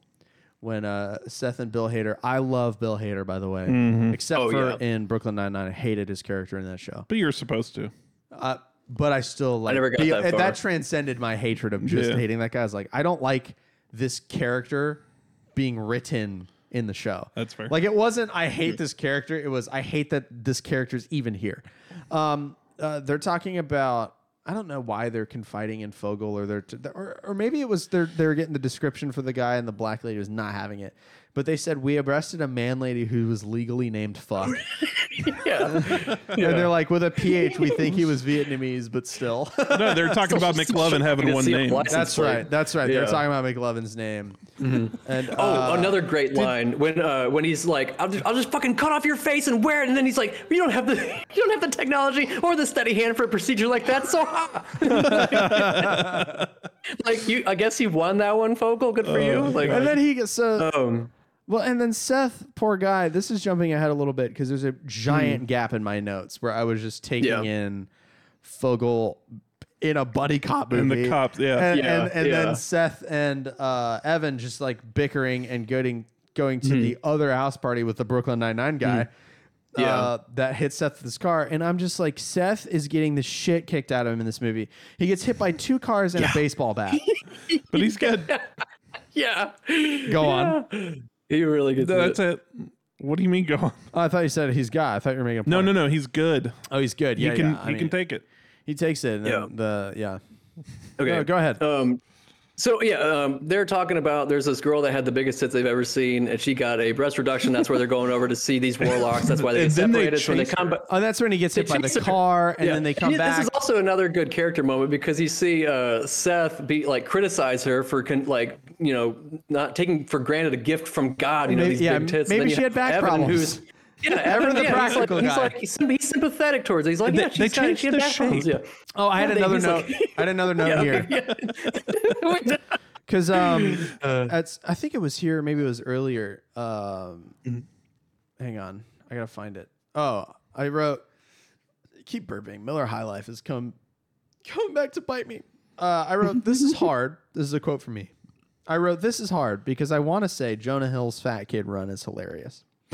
when uh, Seth and Bill Hader, I love Bill Hader by the way, except Oh, for yeah. in Brooklyn Nine Nine, I hated his character in that show. But you're supposed to. Uh, but I still like. never got be- that far. transcended my hatred of just Yeah. hating that guy. I was like, I don't like this character being written in the show. That's fair. Like it wasn't. I hate this character. It was. I hate that this character's even here. Um, uh, they're talking about. I don't know why they're confiding in Fogel, or they're, or, or maybe it was they're they're getting the description for the guy, and the black lady was not having it. But they said we arrested a man lady who was legally named fuck. Yeah. And they're like, with a PH, we think he was Vietnamese, but still. No, they're talking about McLovin having one name. That's plate. right. That's right. They're talking about McLovin's name. And Oh, uh, another great line when uh, when he's like, I'll just, "I'll just fucking cut off your face and wear it," and then he's like, "You don't have the you don't have the technology or the steady hand for a procedure like that." So, like you, I guess you won that one, Fogel. Good for you. Like, and then he gets so um, well, and then Seth, poor guy. This is jumping ahead a little bit because there's a giant gap in my notes where I was just taking Yeah. in Fogel in a buddy cop And movie. the cops, yeah. and, Yeah, and, and yeah. then Seth and uh, Evan just like bickering and going going to Hmm. the other house party with the Brooklyn Nine Nine guy. Yeah. Uh, that hits Seth with his car, and I'm just like, Seth is getting the shit kicked out of him in this movie. He gets hit by two cars and a baseball bat. But he's good. yeah. Go on. He really gets That's it. it. What do you mean go on? Oh, I thought you said he's got. I thought you were making. A No, point. no, no. He's good. Oh, he's good. Yeah, he can yeah. I he mean, can take it. He takes it. And Yeah. The yeah. Okay. No, go ahead. Um, so yeah, um, they're talking about there's this girl that had the biggest tits they've ever seen, and she got a breast reduction. That's where they're going over to see these warlocks. That's why they And get then they separated. when they chase come her. back. oh, that's when he gets hit by the chase her. car, and Yeah. then they come Yeah, back. This is also another good character moment because you see uh, Seth be like criticize her for con- like you know not taking for granted a gift from God. You know Maybe- these yeah, big tits. and maybe then you she had back Evan, problems. Who's Yeah, Evan the yeah, practical he's guy. like, he's like he's, he's sympathetic towards it. He's like, They- yeah, they she's got, changed she had the back problems, shape. Yeah. Oh, I had Yeah, another note. like- I had another note here. Because um, that's I think it was here, maybe it was earlier. Um, hang on, I gotta find it. Oh, I wrote. Keep burping. Miller High Life has come, coming back to bite me. Uh, I wrote, "This is hard." This is a quote from me. I wrote, "This is hard because I want to say Jonah Hill's Fat Kid Run is hilarious."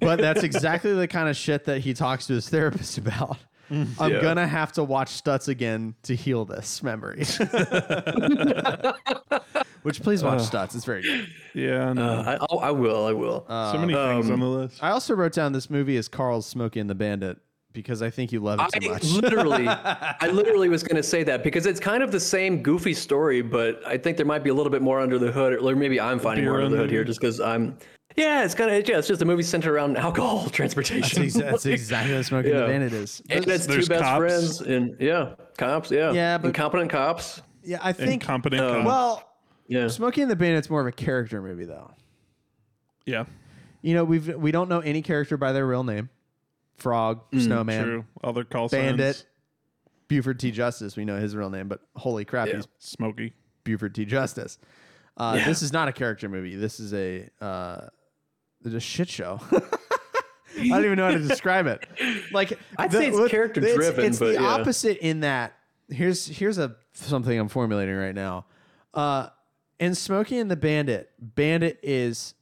but that's exactly the kind of shit that he talks to his therapist about. Mm. I'm Yeah. gonna have to watch Stutz again to heal this memory. Which please watch Stutz. It's very good. Yeah, no. Uh, I, oh, I will. I will. Uh, so many things um, on the list. I also wrote down this movie is Carl's Smokey and the Bandit because I think you love it too I much. literally, I literally was going to say that because it's kind of the same goofy story, but I think there might be a little bit more under the hood, or maybe I'm finding more under the hood here just because I'm. Yeah, it's kind of yeah, it's just a movie centered around alcohol transportation. That's, exa- that's exactly what Smokey and Yeah. the Bandit is. and that's two best cops. friends, and yeah, cops, yeah, Yeah, but- incompetent cops, Yeah, I think. Incompetent. Um, cops. Well, yeah. Smokey and the Bandit's more of a character movie though. yeah, You know, we've we don't know any character by their real name. Frog, Snowman, true. Other call Bandit, signs. Buford T. Justice. We know his real name, but holy crap, Yeah. he's Smoky. Buford T. Justice. Uh, This is not a character movie. This is a uh, it's a shit show. I don't even know how to describe it. Like I'd say it's what- character-driven, It's, but the yeah. opposite in that here's here's a something I'm formulating right now. Uh, in Smokey and the Bandit, Bandit is,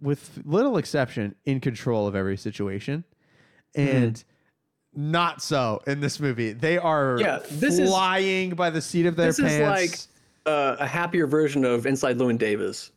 with little exception, in control of every situation, Mm-hmm. and not so in this movie. They are Yeah, this is- flying by the seat of their This pants. This is like uh, a happier version of Inside Llewyn Davis.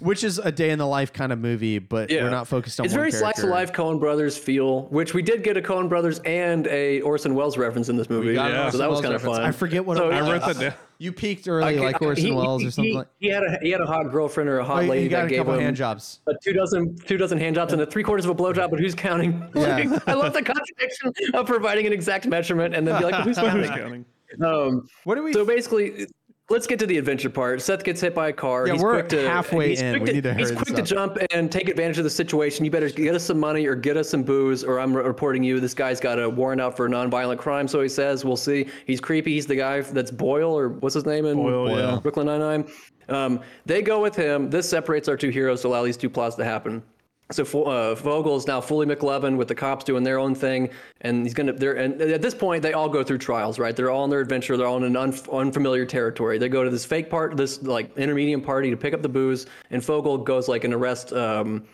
Which is a day in the life kind of movie, but Yeah. we're not focused on. It's one very slice of life Coen Brothers feel, which we did get a Coen Brothers and a Orson Welles reference in this movie. Yeah. So that was kind of fun. I forget what So, it was. I wrote that down. You peaked early, like Orson he- Welles or something. he, like he had a he had a hot girlfriend or a hot Oh, lady you got that a gave couple him hand jobs. a two dozen two dozen hand jobs and a three quarters of a blowjob, but who's counting? Yeah. I love the contradiction of providing an exact measurement and then be like, well, who's Who's counting? counting? Um, What do we? so basically, let's get to the adventure part. Seth gets hit by a car. Yeah, he's we're quick to, halfway he's in. Quick We to, need to he's quick to jump and take advantage of the situation. You better get us some money or get us some booze, or I'm reporting you. This guy's got a warrant out for a nonviolent crime, so he says. We'll see. He's creepy. He's the guy that's Boyle, or what's his name in Boyle, yeah. Brooklyn Nine-Nine. Um, they go with him. This separates our two heroes to allow these two plots to happen. So uh, Fogel is now fully McLovin with the cops doing their own thing, and he's gonna. They're and at this point they all go through trials, right? They're all on their adventure. They're all in an unf unfamiliar territory. They go to this fake part, this like intermediate party to pick up the booze, and Fogel goes like an arrest. Um,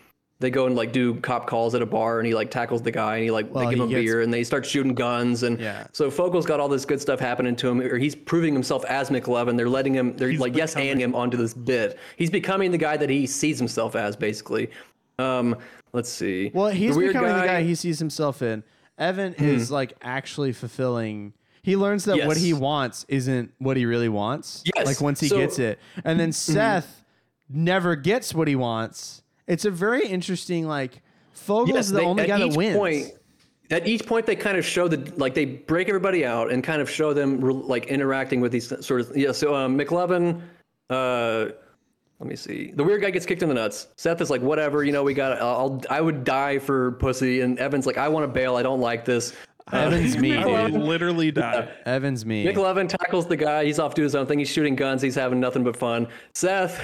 they go and like do cop calls at a bar, and he like tackles the guy, and he like Well, they give him gets- beer, and they start shooting guns, and Yeah. so Fogel's got all this good stuff happening to him, or he's proving himself as McLovin. They're letting him, they're like yes and him onto this bit. He's becoming the guy that he sees himself as, basically. Um, let's see. well, he's The becoming the guy he sees himself in. Evan is like actually fulfilling. He learns that what he wants isn't what he really wants. Yes. Like once he So- gets it, and then Seth never gets what he wants. It's a very interesting like. Fogel's Yes, the they- only guy that each wins. Point, at each point, they kind of show the like they break everybody out and kind of show them like interacting with these sort of yeah. So um, McLovin, uh, let me see. The weird guy gets kicked in the nuts. Seth is like, whatever, you know, we got. I'll I would die for pussy, and Evan's like, I want to bail. I don't like this. Uh, Evan's me, I dude. literally die. Evan's me. McLovin tackles the guy. He's off doing his own thing. He's shooting guns. He's having nothing but fun. Seth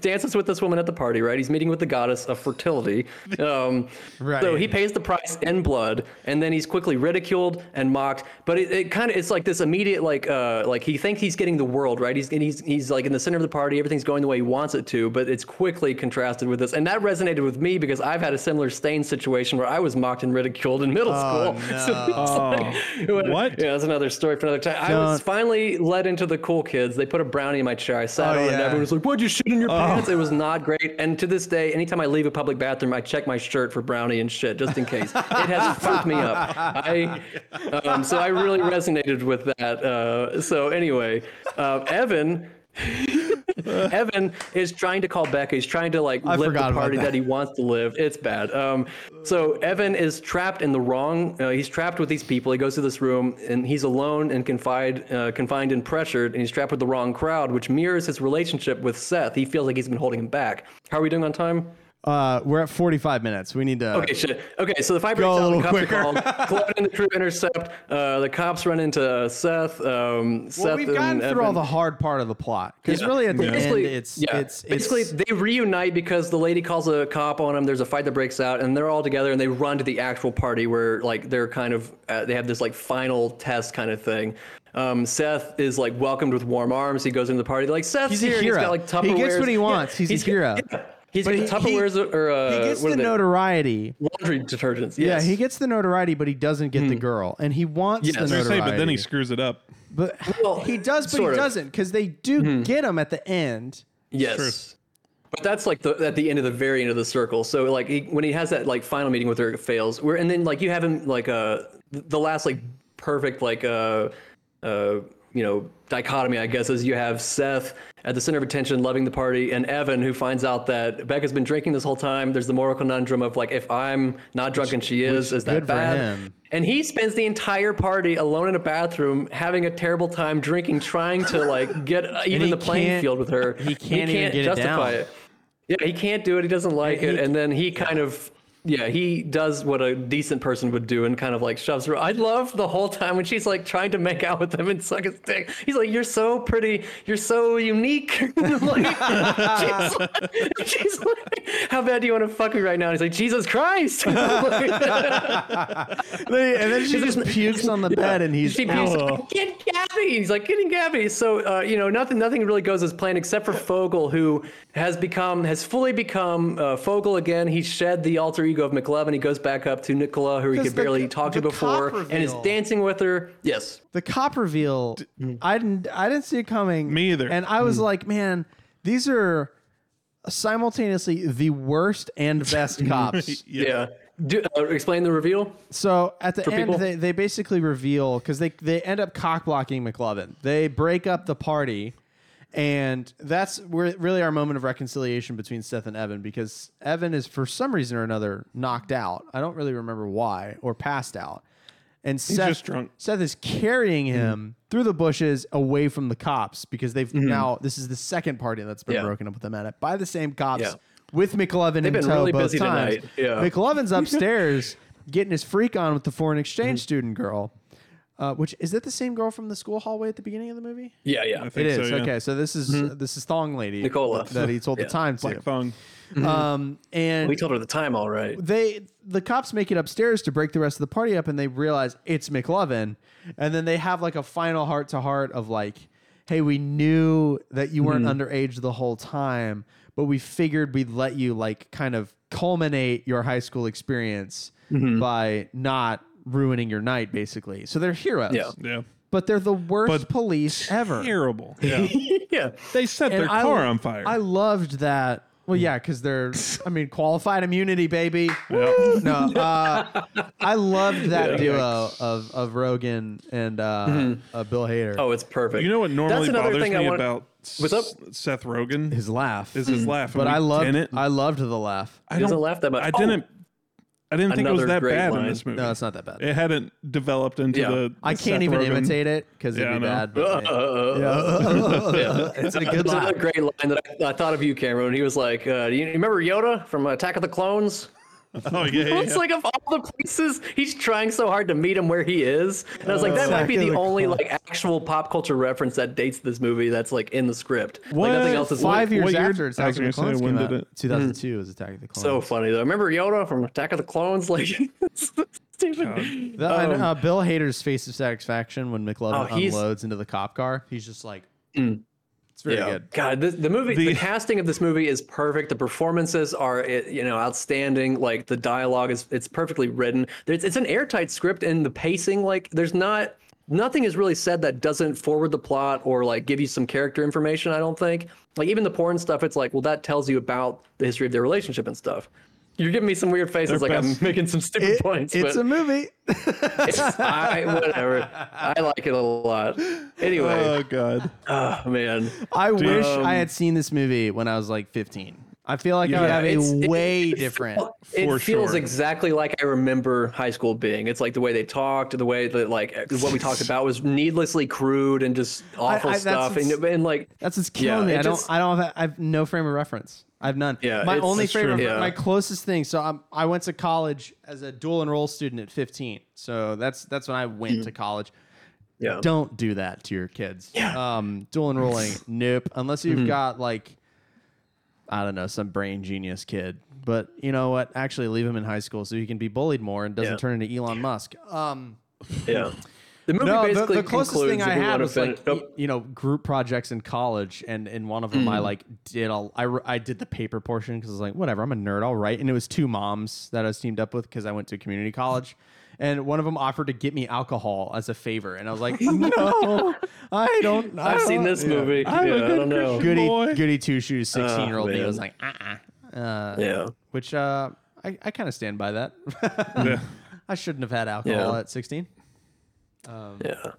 dances with this woman at the party, right? He's meeting with the goddess of fertility. Um, Right. So he pays the price in blood, and then he's quickly ridiculed and mocked. But it, it kind of it's like this immediate like uh like he thinks he's getting the world right. He's he's he's like in the center of the party. Everything's going the way he wants it to. But it's quickly contrasted with this, and that resonated with me because I've had a similar stain situation where I was mocked and ridiculed in middle Oh, school. So it's like- What? Yeah, that's another story for another time. I was finally led into the cool kids. They put a brownie in my chair. I sat Oh, on it, and yeah. everyone was like, "What'd you shit in your pants?" It was not great. And to this day, anytime I leave a public bathroom, I check my shirt for brownie and shit just in case. it has fucked me up. I um, so I really resonated with that. Uh, so anyway, uh, Evan. Evan is trying to call Becca. He's trying to like I live the party that. that. he wants to live. It's bad. Um, so Evan is trapped in the wrong. Uh, he's trapped with these people. He goes to this room and he's alone and confined, uh, confined and pressured, and he's trapped with the wrong crowd, which mirrors his relationship with Seth. He feels like he's been holding him back. How are we doing on time? Uh, we're at 45 minutes. We need to. Okay, shit. Okay, so the fight breaks a out. The cops quicker. are called. Claude and the crew intercept. Uh, the cops run into uh, Seth. Um, Well, Seth we've gotten through Evan. all the hard part of the plot because Yeah. really at the end Basically- it's yeah. it's basically they reunite because the lady calls a cop on them. There's a fight that breaks out, and they're all together and they run to the actual party where like they're kind of uh, they have this like final test kind of thing. Um, Seth is like welcomed with warm arms. He goes into the party. They're like Seth's He's here. He's got like He gets what he Yeah, wants. He's a hero. Yeah. He's But he- Tupperwares or uh, he gets what the notoriety. laundry detergents. Yeah, he gets the notoriety, but he doesn't get the girl, and he wants Yes. the I was I was gonna notoriety. say, but then he screws it up. But Well, he does, but he of. doesn't because they do get him at the end. Yes. But that's like the at the end of the very end of the circle. So like he, when he has that like final meeting with her, it fails. Where and then like you have him like uh the last like perfect like uh uh you know dichotomy I guess is you have Seth at the center of attention, loving the party, and Evan who finds out that Becca's been drinking this whole time. There's the moral conundrum of like if I'm not drunk and she is, is that bad? And he spends the entire party alone in a bathroom, having a terrible time drinking, trying to like get uh, even the playing field with her. he can't even get it justify down. it. Yeah, he can't do it. He doesn't like it, and then he kind of. Yeah, he does what a decent person would do and kind of like shoves her. I love the whole time when she's like trying to make out with him and suck his dick. He's like, "You're so pretty. You're so unique." like, she's, like, she's like, "How bad do you want to fuck me right now?" And he's like, "Jesus Christ!" and then she just pukes on the bed, and he's she pukes, like, get Gabby. He's like getting Gabby. So uh, you know, nothing, nothing really goes as planned except for Fogel, who has become, has fully become uh, Fogel again. He shed the alter ego of McLovin. He goes back up to Nicola, who he could the- barely talk to before, and is dancing with her. Yes. the cop reveal i didn't i didn't see it coming Me either. and i was like man these are simultaneously the worst and best cops Yeah. Do, uh, explain the reveal. so at the end people? they, they basically reveal because they, they end up cock blocking mclovin they break up the party and that's where really our moment of reconciliation between Seth and Evan because Evan is for some reason or another knocked out. I don't really remember why or passed out. And Seth, just drunk. Seth is carrying him through the bushes away from the cops because they've now this is the second party that's been Yeah. broken up with them at it by the same cops Yeah. with McLovin in been tow really both busy times. tonight. Yeah. McLovin's upstairs getting his freak on with the foreign exchange Mm-hmm. student girl. Uh, which is that the same girl from the school hallway at the beginning of the movie? Yeah, yeah. I think is so, yeah. okay. So this is this is thong lady Nicola. that he told Yeah. the time to. Black thong. Um, and We told her the time all right. they the cops make it upstairs to break the rest of the party up and they realize it's McLovin and then they have like a final heart to heart of like hey we knew that you weren't underage the whole time but we figured we'd let you like kind of culminate your high school experience by not ruining your night basically so they're heroes Yeah. Yeah. but they're the worst But police ever Terrible. Yeah. yeah. they set And their I- car on fire. I loved that. Well, yeah, because they're, I mean, qualified immunity, baby. Yeah. No, uh, I loved that duo of, of Rogen and uh, uh, Bill Hader. Oh, it's perfect. You know what normally That's another bothers thing I me want- about What's up? S- Seth Rogen his laugh. is his laugh. but And I we- loved, Tenet, I loved the laugh. I He doesn't don't- laugh that much. I Oh, didn't. I didn't think it was Another that great bad in line. this movie. No, it's not that bad. It hadn't developed into Yeah. the. I can't Seth even Rogen. imitate it because Yeah, it'd be I know. bad. But, it's a good There's laugh. another great line that I, I thought of you, Cameron. He was like, uh, "Do you remember Yoda from Attack of the Clones?" Oh yeah, yeah, It's like of all the places, he's trying so hard to meet him where he is. And I was like, that might be the the only like actual pop culture reference that dates this movie that's like in the script. What? Like nothing else is Five like, years what after Attack of the gonna say, Clones when came did out, it- 2002 was Attack of the Clones. so funny though. Remember Yoda from Attack of the Clones? Like, it's stupid. The- and, uh, Bill Hader's face of satisfaction when McLovin Oh, unloads into the cop car. He's just like, it's very yeah. good. God, this, the movie, the, The- casting of this movie is perfect. The performances are, eh, you know, outstanding. Like the dialogue is, it's perfectly written. There's, it's an airtight script, and the pacing, like, there's not, nothing is really said that doesn't forward the plot or like give you some character information. I don't think. Like even the porn stuff, it's like, well, that tells you about the history of their relationship and stuff. You're giving me some weird faces, They're like best. I'm making some stupid It- points. it's but a movie. it's, I, whatever. I like it a lot. Anyway, Oh god. oh man. I wish Um, I had seen this movie when I was like 15. I feel like I would have a way it different. It feels sure. exactly like I remember high school being. It's like the way they talked, the way that like what we talked about was needlessly crude and just awful I- that's stuff, and, and like That's what's Yeah, killing me. it I don't. just- I don't have. I have no frame of reference. I have none. Yeah, my only frame. Of, Yeah. My closest thing. So I'm, I went to college as a dual enroll student at 15. So that's that's when I went Mm. to college. yeah, Don't do that to your kids. Yeah. Um, dual enrolling. nope. Unless you've Mm-hmm. got like, I don't know, some brain genius kid. But you know what? Actually, leave him in high school so he can be bullied more and doesn't Yeah. turn into Elon Musk. Um. yeah. The movie No, the, basically the closest thing I had was like y- you know group projects in college, and in one of them Mm. I like did all wr- I did the paper portion because I was like whatever I'm a nerd I'll write, and it was two moms that I was teamed up with because I went to community college, and one of them offered to get me alcohol as a favor, and I was like no I don't I I've seen don't." this movie. Yeah, I'm a I good don't know. Goody Boy. goody two shoes sixteen year old me man. was like uh uh uh Yeah, which uh I I kind of stand by that Yeah. I shouldn't have had alcohol Yeah. at sixteen yeah.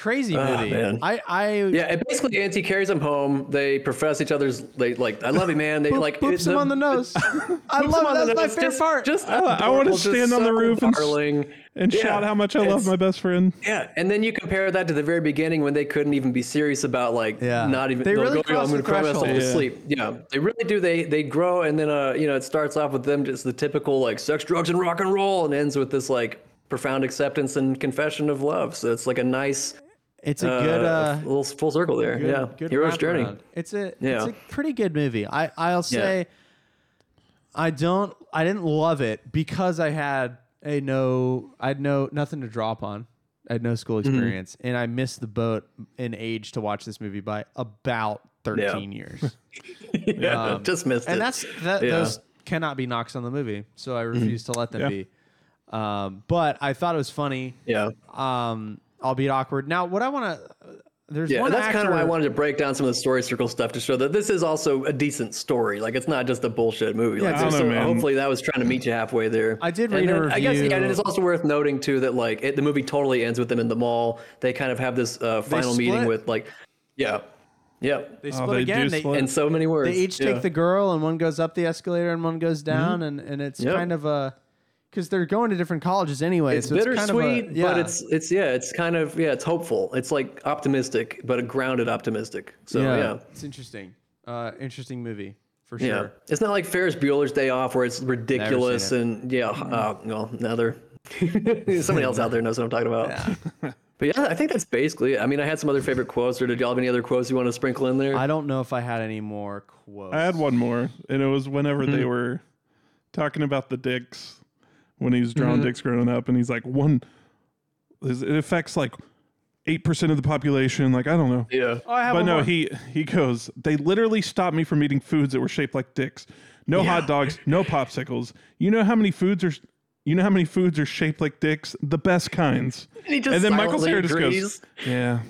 Crazy Ah, movie man. I I Yeah, and basically, Auntie carries him home. They profess each other's. They like, I love you, man. They Boop- like boops it- him on the nose. I love on it. the That's my nose. favorite just, part. Just I- I wanna stand on the roof and s- darling. And Yeah, shout how much I love my best friend. Yeah, and then you compare that to the very beginning when they couldn't even be serious about like Yeah. not even They they'll really go, I'm cross gonna the cry myself to threshold. sleep. Yeah, they really do. They they grow, and then uh you know it starts off with them just the typical like sex, drugs, and rock and roll, and ends with this like profound acceptance and confession of love. So it's like a nice It's a uh, good, uh, little full circle there. good, yeah, good hero's journey. It's a, it's Yeah. a pretty good movie. I, I'll say, I don't, I didn't love it because I had a no, I had no nothing to draw upon. I had no school Mm-hmm. experience, and I missed the boat in age to watch this movie by about thirteen years. yeah, Um, just missed it. and that's that. Yeah. Mm-hmm. Those cannot be knocks on the movie, so I refuse to let them Yeah. be. Um, but I thought it was funny. yeah. um, albeit awkward. Now, what I want to there's Yeah, one that's actor. kind of why I wanted to break down some of the story circle stuff to show that this is also a decent story. Like it's not just a bullshit movie. Like, I don't so know, man. hopefully that was trying to meet you halfway there. I did And read a then I guess yeah, and it's also worth noting too that like it, the movie totally ends with them in the mall. They kind of have this uh, final meeting with like, yeah, yeah, they Oh, split they again. do They, split. in so many words. they each yeah. Mm-hmm. take the girl, and one goes up the escalator, and one goes down, and and it's Yep. kind of a because they're going to different colleges anyway. It's so it's kind of bittersweet, a, yeah. but it's it's yeah, it's kind of yeah, it's hopeful. It's like optimistic, but a grounded optimistic. So yeah. it's interesting. Uh, interesting movie for sure. Yeah, sure. it's not like Ferris Bueller's Day Off where it's ridiculous it. and yeah. Uh, well, another somebody else out there knows what I'm talking about. But yeah, I think that's basically. it. I mean, I had some other favorite quotes. Or did y'all have any other quotes you want to sprinkle in there? I don't know if I had any more quotes. I had one more, and it was whenever Mm-hmm. they were talking about the dicks when he was drawing Mm-hmm. dicks growing up, and he's like, one, it affects like eight percent of the population. Like I don't know, yeah. Oh, I have but no, more. he he goes, they literally stopped me from eating foods that were shaped like dicks. No hot dogs, no popsicles. You know how many foods are. You know how many foods are shaped like dicks? The best kinds. And he just and then Michael silently Cera just goes, "Yeah,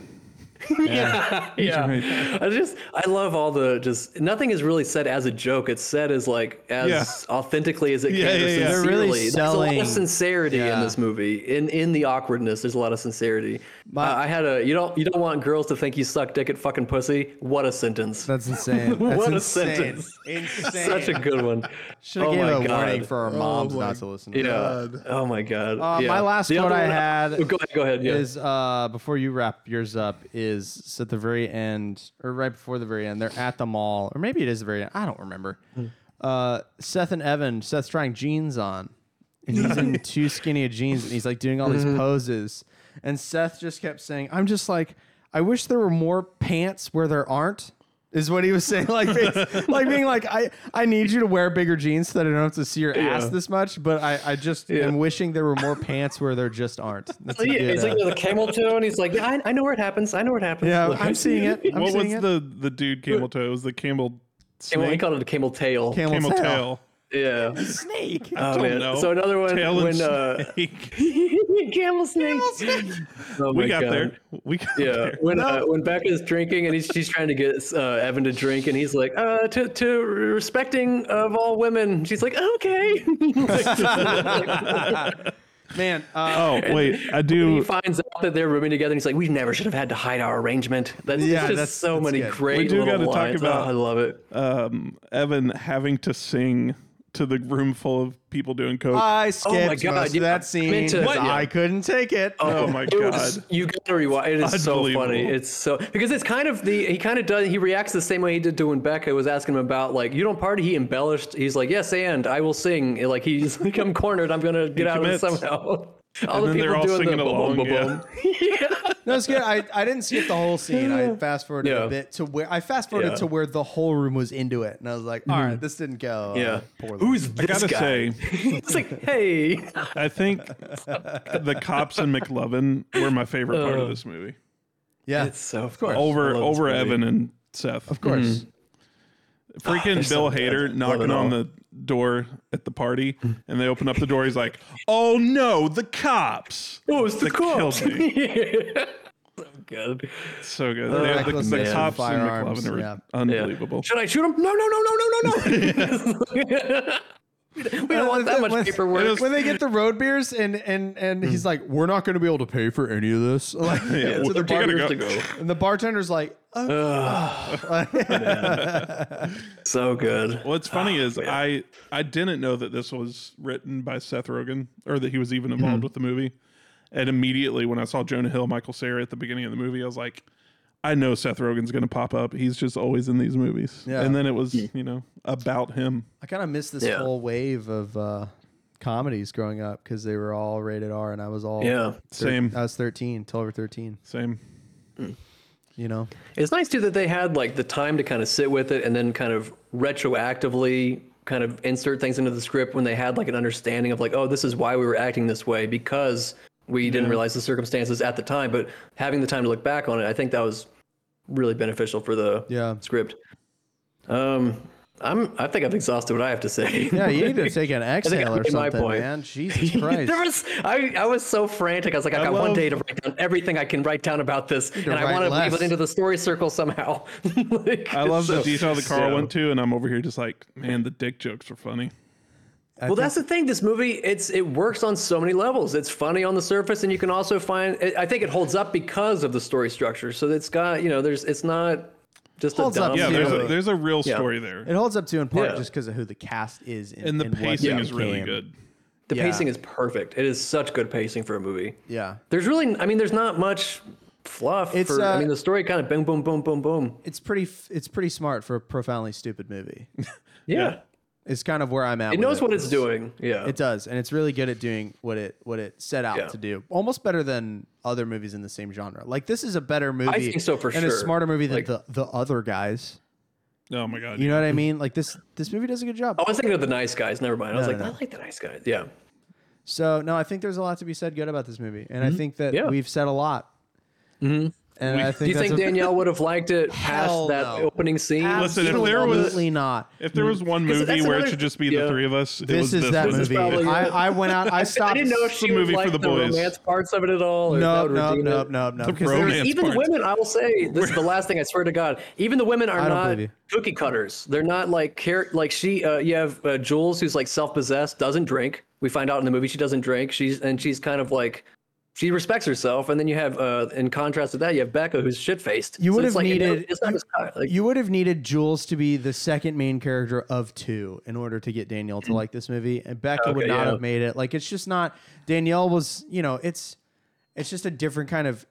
yeah, yeah. right. I just I love all the just nothing is really said as a joke. It's said as like as Yeah. authentically as it Yeah, can. or yeah, yeah. They're really sincerely. There's a lot of sincerity in this movie. In in the awkwardness, there's a lot of sincerity. Uh, I had a you don't you don't want girls to think you suck dick at fucking pussy. What a sentence. That's insane. That's What a sentence. Insane. Such a good one. Should have oh gave my a God. warning for our moms my not to listen. To Yeah. Oh my god. Uh, yeah. My last The quote I had Oh, go ahead. Go ahead. Yeah. is uh, before you wrap yours up is at the very end or right before the very end. They're at the mall, or maybe it is the very end. I don't remember. Hmm. Uh, Seth and Evan. Seth's trying jeans on, and he's in too skinny of jeans, and he's like doing all these Mm-hmm. poses. And Seth just kept saying, "I'm just like, I wish there were more pants where there aren't." Is what he was saying, like, like being like, I, I need you to wear bigger jeans so that I don't have to see your ass Yeah. this much, but I, I just am wishing there were more pants where there just aren't. That's a Yeah, good, he's uh, like the camel toe, and he's like, yeah, I, I know where it happens. I know where it happens. Yeah, Look, I'm seeing it. I'm what was it. the the dude camel toe? It was the camel Camel, he called it a camel tail. camel, camel tail. tail. Yeah. Snake. Oh don't man. know. So another one Tail and when uh, snake. camel snake. Oh we my got God. there. We got Yeah, there. when uh, when Becca's drinking and he's she's trying to get uh, Evan to drink and he's like, uh, to to respecting of all women. She's like, okay. Man, uh, Oh wait, I do. he finds out that they're rooming together, and he's like, "We never should have had to hide our arrangement." That's Yeah, just that's- so that's many good. great We do gotta talk about- Oh, I love it. um, Evan having to sing to the room full of people doing coke. I oh skipped God, most of yeah. that scene Meant to- because What? I couldn't take it. oh, oh my It god! was- you got to rewatch. It is so funny. It's so because it's kind of the he kind of does. He reacts the same way he did to when Becca was asking him about like you don't party. He embellished. He's like yes, and I will sing. Like he's like I'm cornered. I'm gonna get out of it commits. somehow. All And the then people they're all doing singing the along, boom, boom, yeah. boom. No, it's good. I, I didn't skip the whole scene. I fast forwarded Yeah. a bit to where I fast forwarded Yeah. to where the whole room was into it, and I was like, all right, mm-hmm. this didn't go. uh, Yeah. poorly. Who's this I gotta guy? say- it's like hey. I think the cops and McLovin were my favorite part of uh. this movie. yeah, It's so of course Over over Evan and Seth. of course. Mm-hmm. Freaking they're so Bill good. Hader knocking it on all. the door at the party, and they open up the door. He's like, "Oh no, the cops!" Oh, it's the That killed cops. me. so good. So good. Uh, the, the, Reckless the use cops and firearms, McLovin are yeah. unbelievable. Should I shoot him? No, no, no, no, no, no, no. we don't uh, want that much when, paperwork. When they get the road beers and and and hmm. he's like, "We're not going to be able to pay for any of this." Like, Yeah, to well, the you gotta bartender- go. to go. and the bartender's like, oh, So good. What's funny ah, is man. I I didn't know that this was written by Seth Rogen or that he was even involved mm-hmm. with the movie. And immediately when I saw Jonah Hill, Michael Cera at the beginning of the movie, I was like, I know Seth Rogen's going to pop up. He's just always in these movies. Yeah. And then it was, you know, about him. I kind of missed this Yeah. whole wave of uh, comedies growing up because they were all rated R, and I was all Yeah. thir- Same. I was 13, 12 or 13. Same. You know, It's nice too that they had like the time to kind of sit with it and then kind of retroactively kind of insert things into the script when they had like an understanding of like, oh, this is why we were acting this way because we didn't realize the circumstances at the time. But having the time to look back on it, I think that was really beneficial for the Yeah. script. Um, I'm. I think I've exhausted what I have to say. yeah, you need to take an think exhale I or made my something, point. man. Jesus Christ. there was I, I was so frantic. I was like, I I got one day to write down everything I can write down about this, and I want to weave it into the story circle somehow. Like, I love the so- detail the car yeah. went to, and I'm over here just like, man, the dick jokes were funny. Well, that's the thing. This movie, it's it works on so many levels. It's funny on the surface, and you can also find. it- I think it holds up because of the story structure. So it's got you know, there's it's not just Holds a up dumb. Yeah, there's a, there's a real Yeah. story there. It holds up to in part Yeah. just because of who the cast is, in, And the what pacing it is really became. good. the yeah. pacing is perfect. It is such good pacing for a movie. Yeah, There's really, I mean, there's not much fluff. It's, for, uh, I mean, the story kind of boom, boom, boom, boom, boom. it's pretty. It's pretty smart for a profoundly stupid movie. Yeah, It's kind of where I'm at. it with knows what it's doing. Yeah, It does, and it's really good at doing what it what it set out Yeah. to do. Almost better than other movies in the same genre. Like this is a better movie. think so for and a smarter movie than Like- the the other guys. Oh my god. You know what I mean? Like this this movie does a good job. I was thinking of the nice guys. Never mind. I was No, like, no, I like the nice guys. Yeah. So no, I think there's a lot to be said good about this movie, and I think that Mm-hmm. Yeah. we've said a lot. Mm-hmm. And I think Do you that's think a- Danielle would have liked it Hell past that no. opening scene? Listen, if there was- Absolutely not. If there was one movie that's where it another- should just be yeah. the three of us, it This was is this that one. movie. probably I. I went out. I stopped. I didn't know if It's a she would movie for like the the, boys. romance parts of it at all. Or if that No, would no, redeem no, it. no, no. The because romance Even the parts. women, I will say, this is the last thing I swear to God. Even the women are don't believe you. cookie cutters. They're not like care. Like she, uh, you have uh, Jules, who's like self-possessed, doesn't drink. We find out in the movie she doesn't drink. She's and she's kind of like. She respects herself, and then you have, uh, in contrast to that, you have Becca, who's shit-faced. You would it's have like, needed- It's not as like, you would have needed Jules to be the second main character of two in order to get Danielle to like this movie, and Becca would not yeah. have made it. Like it's just not. Danielle was, you know, it's it's just a different kind of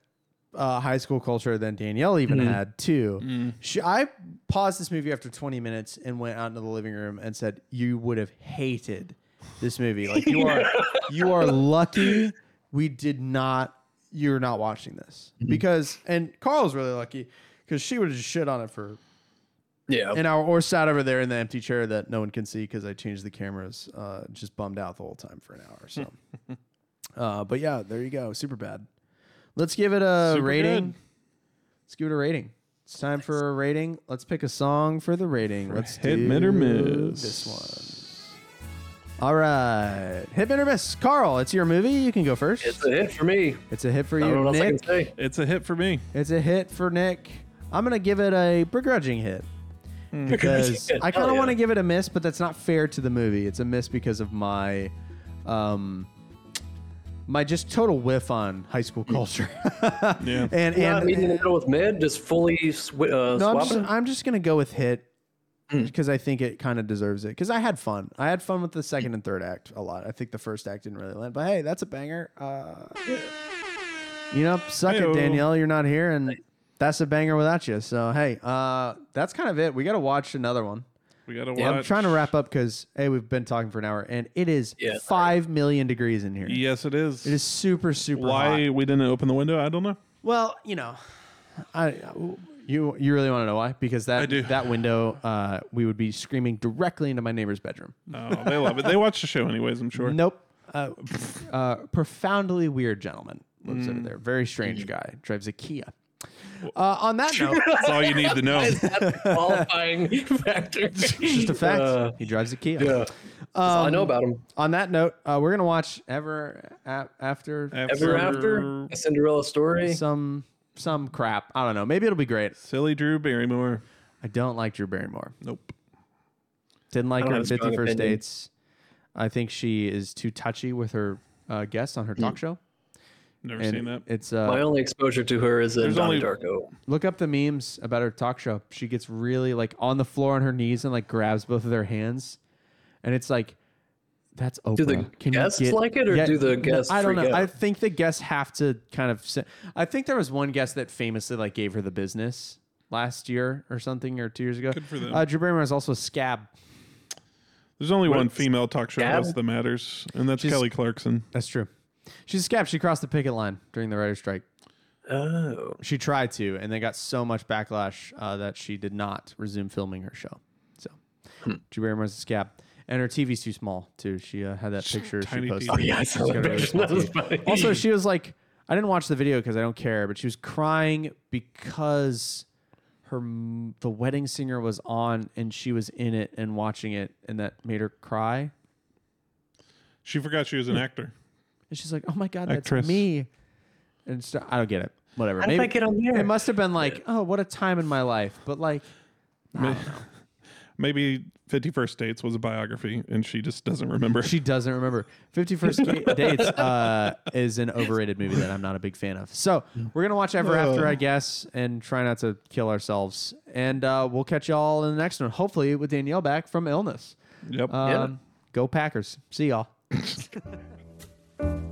uh, high school culture than Danielle even Mm-hmm. had too. Mm. She, I paused this movie after 20 minutes and went out into the living room and said, "You would have hated this movie. Like you are, you are lucky we did not. You're not watching this Mm-hmm. because." And Carl's really lucky because she would have just shit on it for yeah. an hour or sat over there in the empty chair that no one can see because I changed the cameras. Uh, just bummed out the whole time for an hour. So, uh, but yeah, there you go. Super bad. Let's give it a Super rating. good. Let's give it a rating. It's time for a rating. Let's pick a song for the rating. Let's hit, do mid, or miss. this one. All right, hit mid or miss. Carl, it's your movie. You can go first. It's a hit for me. It's a hit for I don't you, know what else I Nick. can say. It's a hit for me. It's a hit for Nick. I'm gonna give it a begrudging hit because I kind of Hell want to give it a miss, but that's not fair to the movie. It's a miss because of my, um, my just total whiff on high school culture. Yeah. and Not and meeting in the middle with mid, just fully sw- uh, no, I'm just. I'm just gonna go with hit because I think it kind of deserves it. Because I had fun. I had fun with the second and third act a lot. I think the first act didn't really land, but hey, that's a banger. Uh, you know, suck Heyo. it, Danielle. You're not here, and that's a banger without you. So hey, uh, that's kind of it. We got to watch another one. We gotta Yeah, watch. I'm trying to wrap up because hey, we've been talking for an hour, and it is Yeah. five million degrees in here. Yes, it is. It is super super hot. Why hot. we didn't open the window, I don't know. Well, you know, I you you really want to know why? Because that I do. that window, uh, we would be screaming directly into my neighbor's bedroom. Oh, they love it. They watch the show anyways. I'm sure. Nope. Uh, uh, profoundly weird gentleman lives Mm. over there. Very strange guy. Drives a Kia. Uh, on that note, That's all you need to know. That's a qualifying factor. just a fact. Uh, he drives a Kia. yeah. That's all I know about him. On that note, uh, we're gonna watch Ever a- After Ever after a Cinderella story. some some crap. I don't know. Maybe it'll be great. Silly Drew Barrymore. I don't like Drew Barrymore. Nope. Didn't like I don't her have a strong First opinion. Dates. I think she is too touchy with her uh, guests on her talk show. Never And seen that. it's My uh, only exposure to her is in There's Donnie only- Darko. look up the memes about her talk show. She gets really like on the floor on her knees and like grabs both of their hands, and it's like that's Oprah. Do the Can you guests get- like it, or Yeah, do the guests I don't know. out? I think the guests have to kind of. I think there was one guest that famously like gave her the business last year or something or two years ago. Good for them. Uh, Drew Barrymore is also a scab. There's only one female talk show host that matters, and that's She's- Kelly Clarkson. That's true. She's a scab. She crossed the picket line during the writer's strike. Oh. She tried to, and they got so much backlash uh, that she did not resume filming her show. So, Hmm. Drew Barrymore's a scab, and her TV's too small too. She uh, had that picture Tiny she posted. Oh, Yeah, I She's saw got a really picture. small That was TV. funny. Also, she was like, I didn't watch the video because I don't care, but she was crying because her m- the wedding singer was on and she was in it and watching it, and that made her cry. She forgot she was an actor. And she's like, "Oh my god, that's Actress. me." And so, I don't get it. Whatever. How did I get on there? It must have been like, "Oh, what a time in my life." But like, I. Maybe Fifty First Dates was a biography, and she just doesn't remember. She doesn't remember. Fifty First Dates uh, is an overrated movie that I'm not a big fan of. So we're gonna watch Ever After, I guess, and try not to kill ourselves. And uh, we'll catch y'all in the next one. Hopefully with Danielle back from illness. yep. Um, Go Packers. See y'all.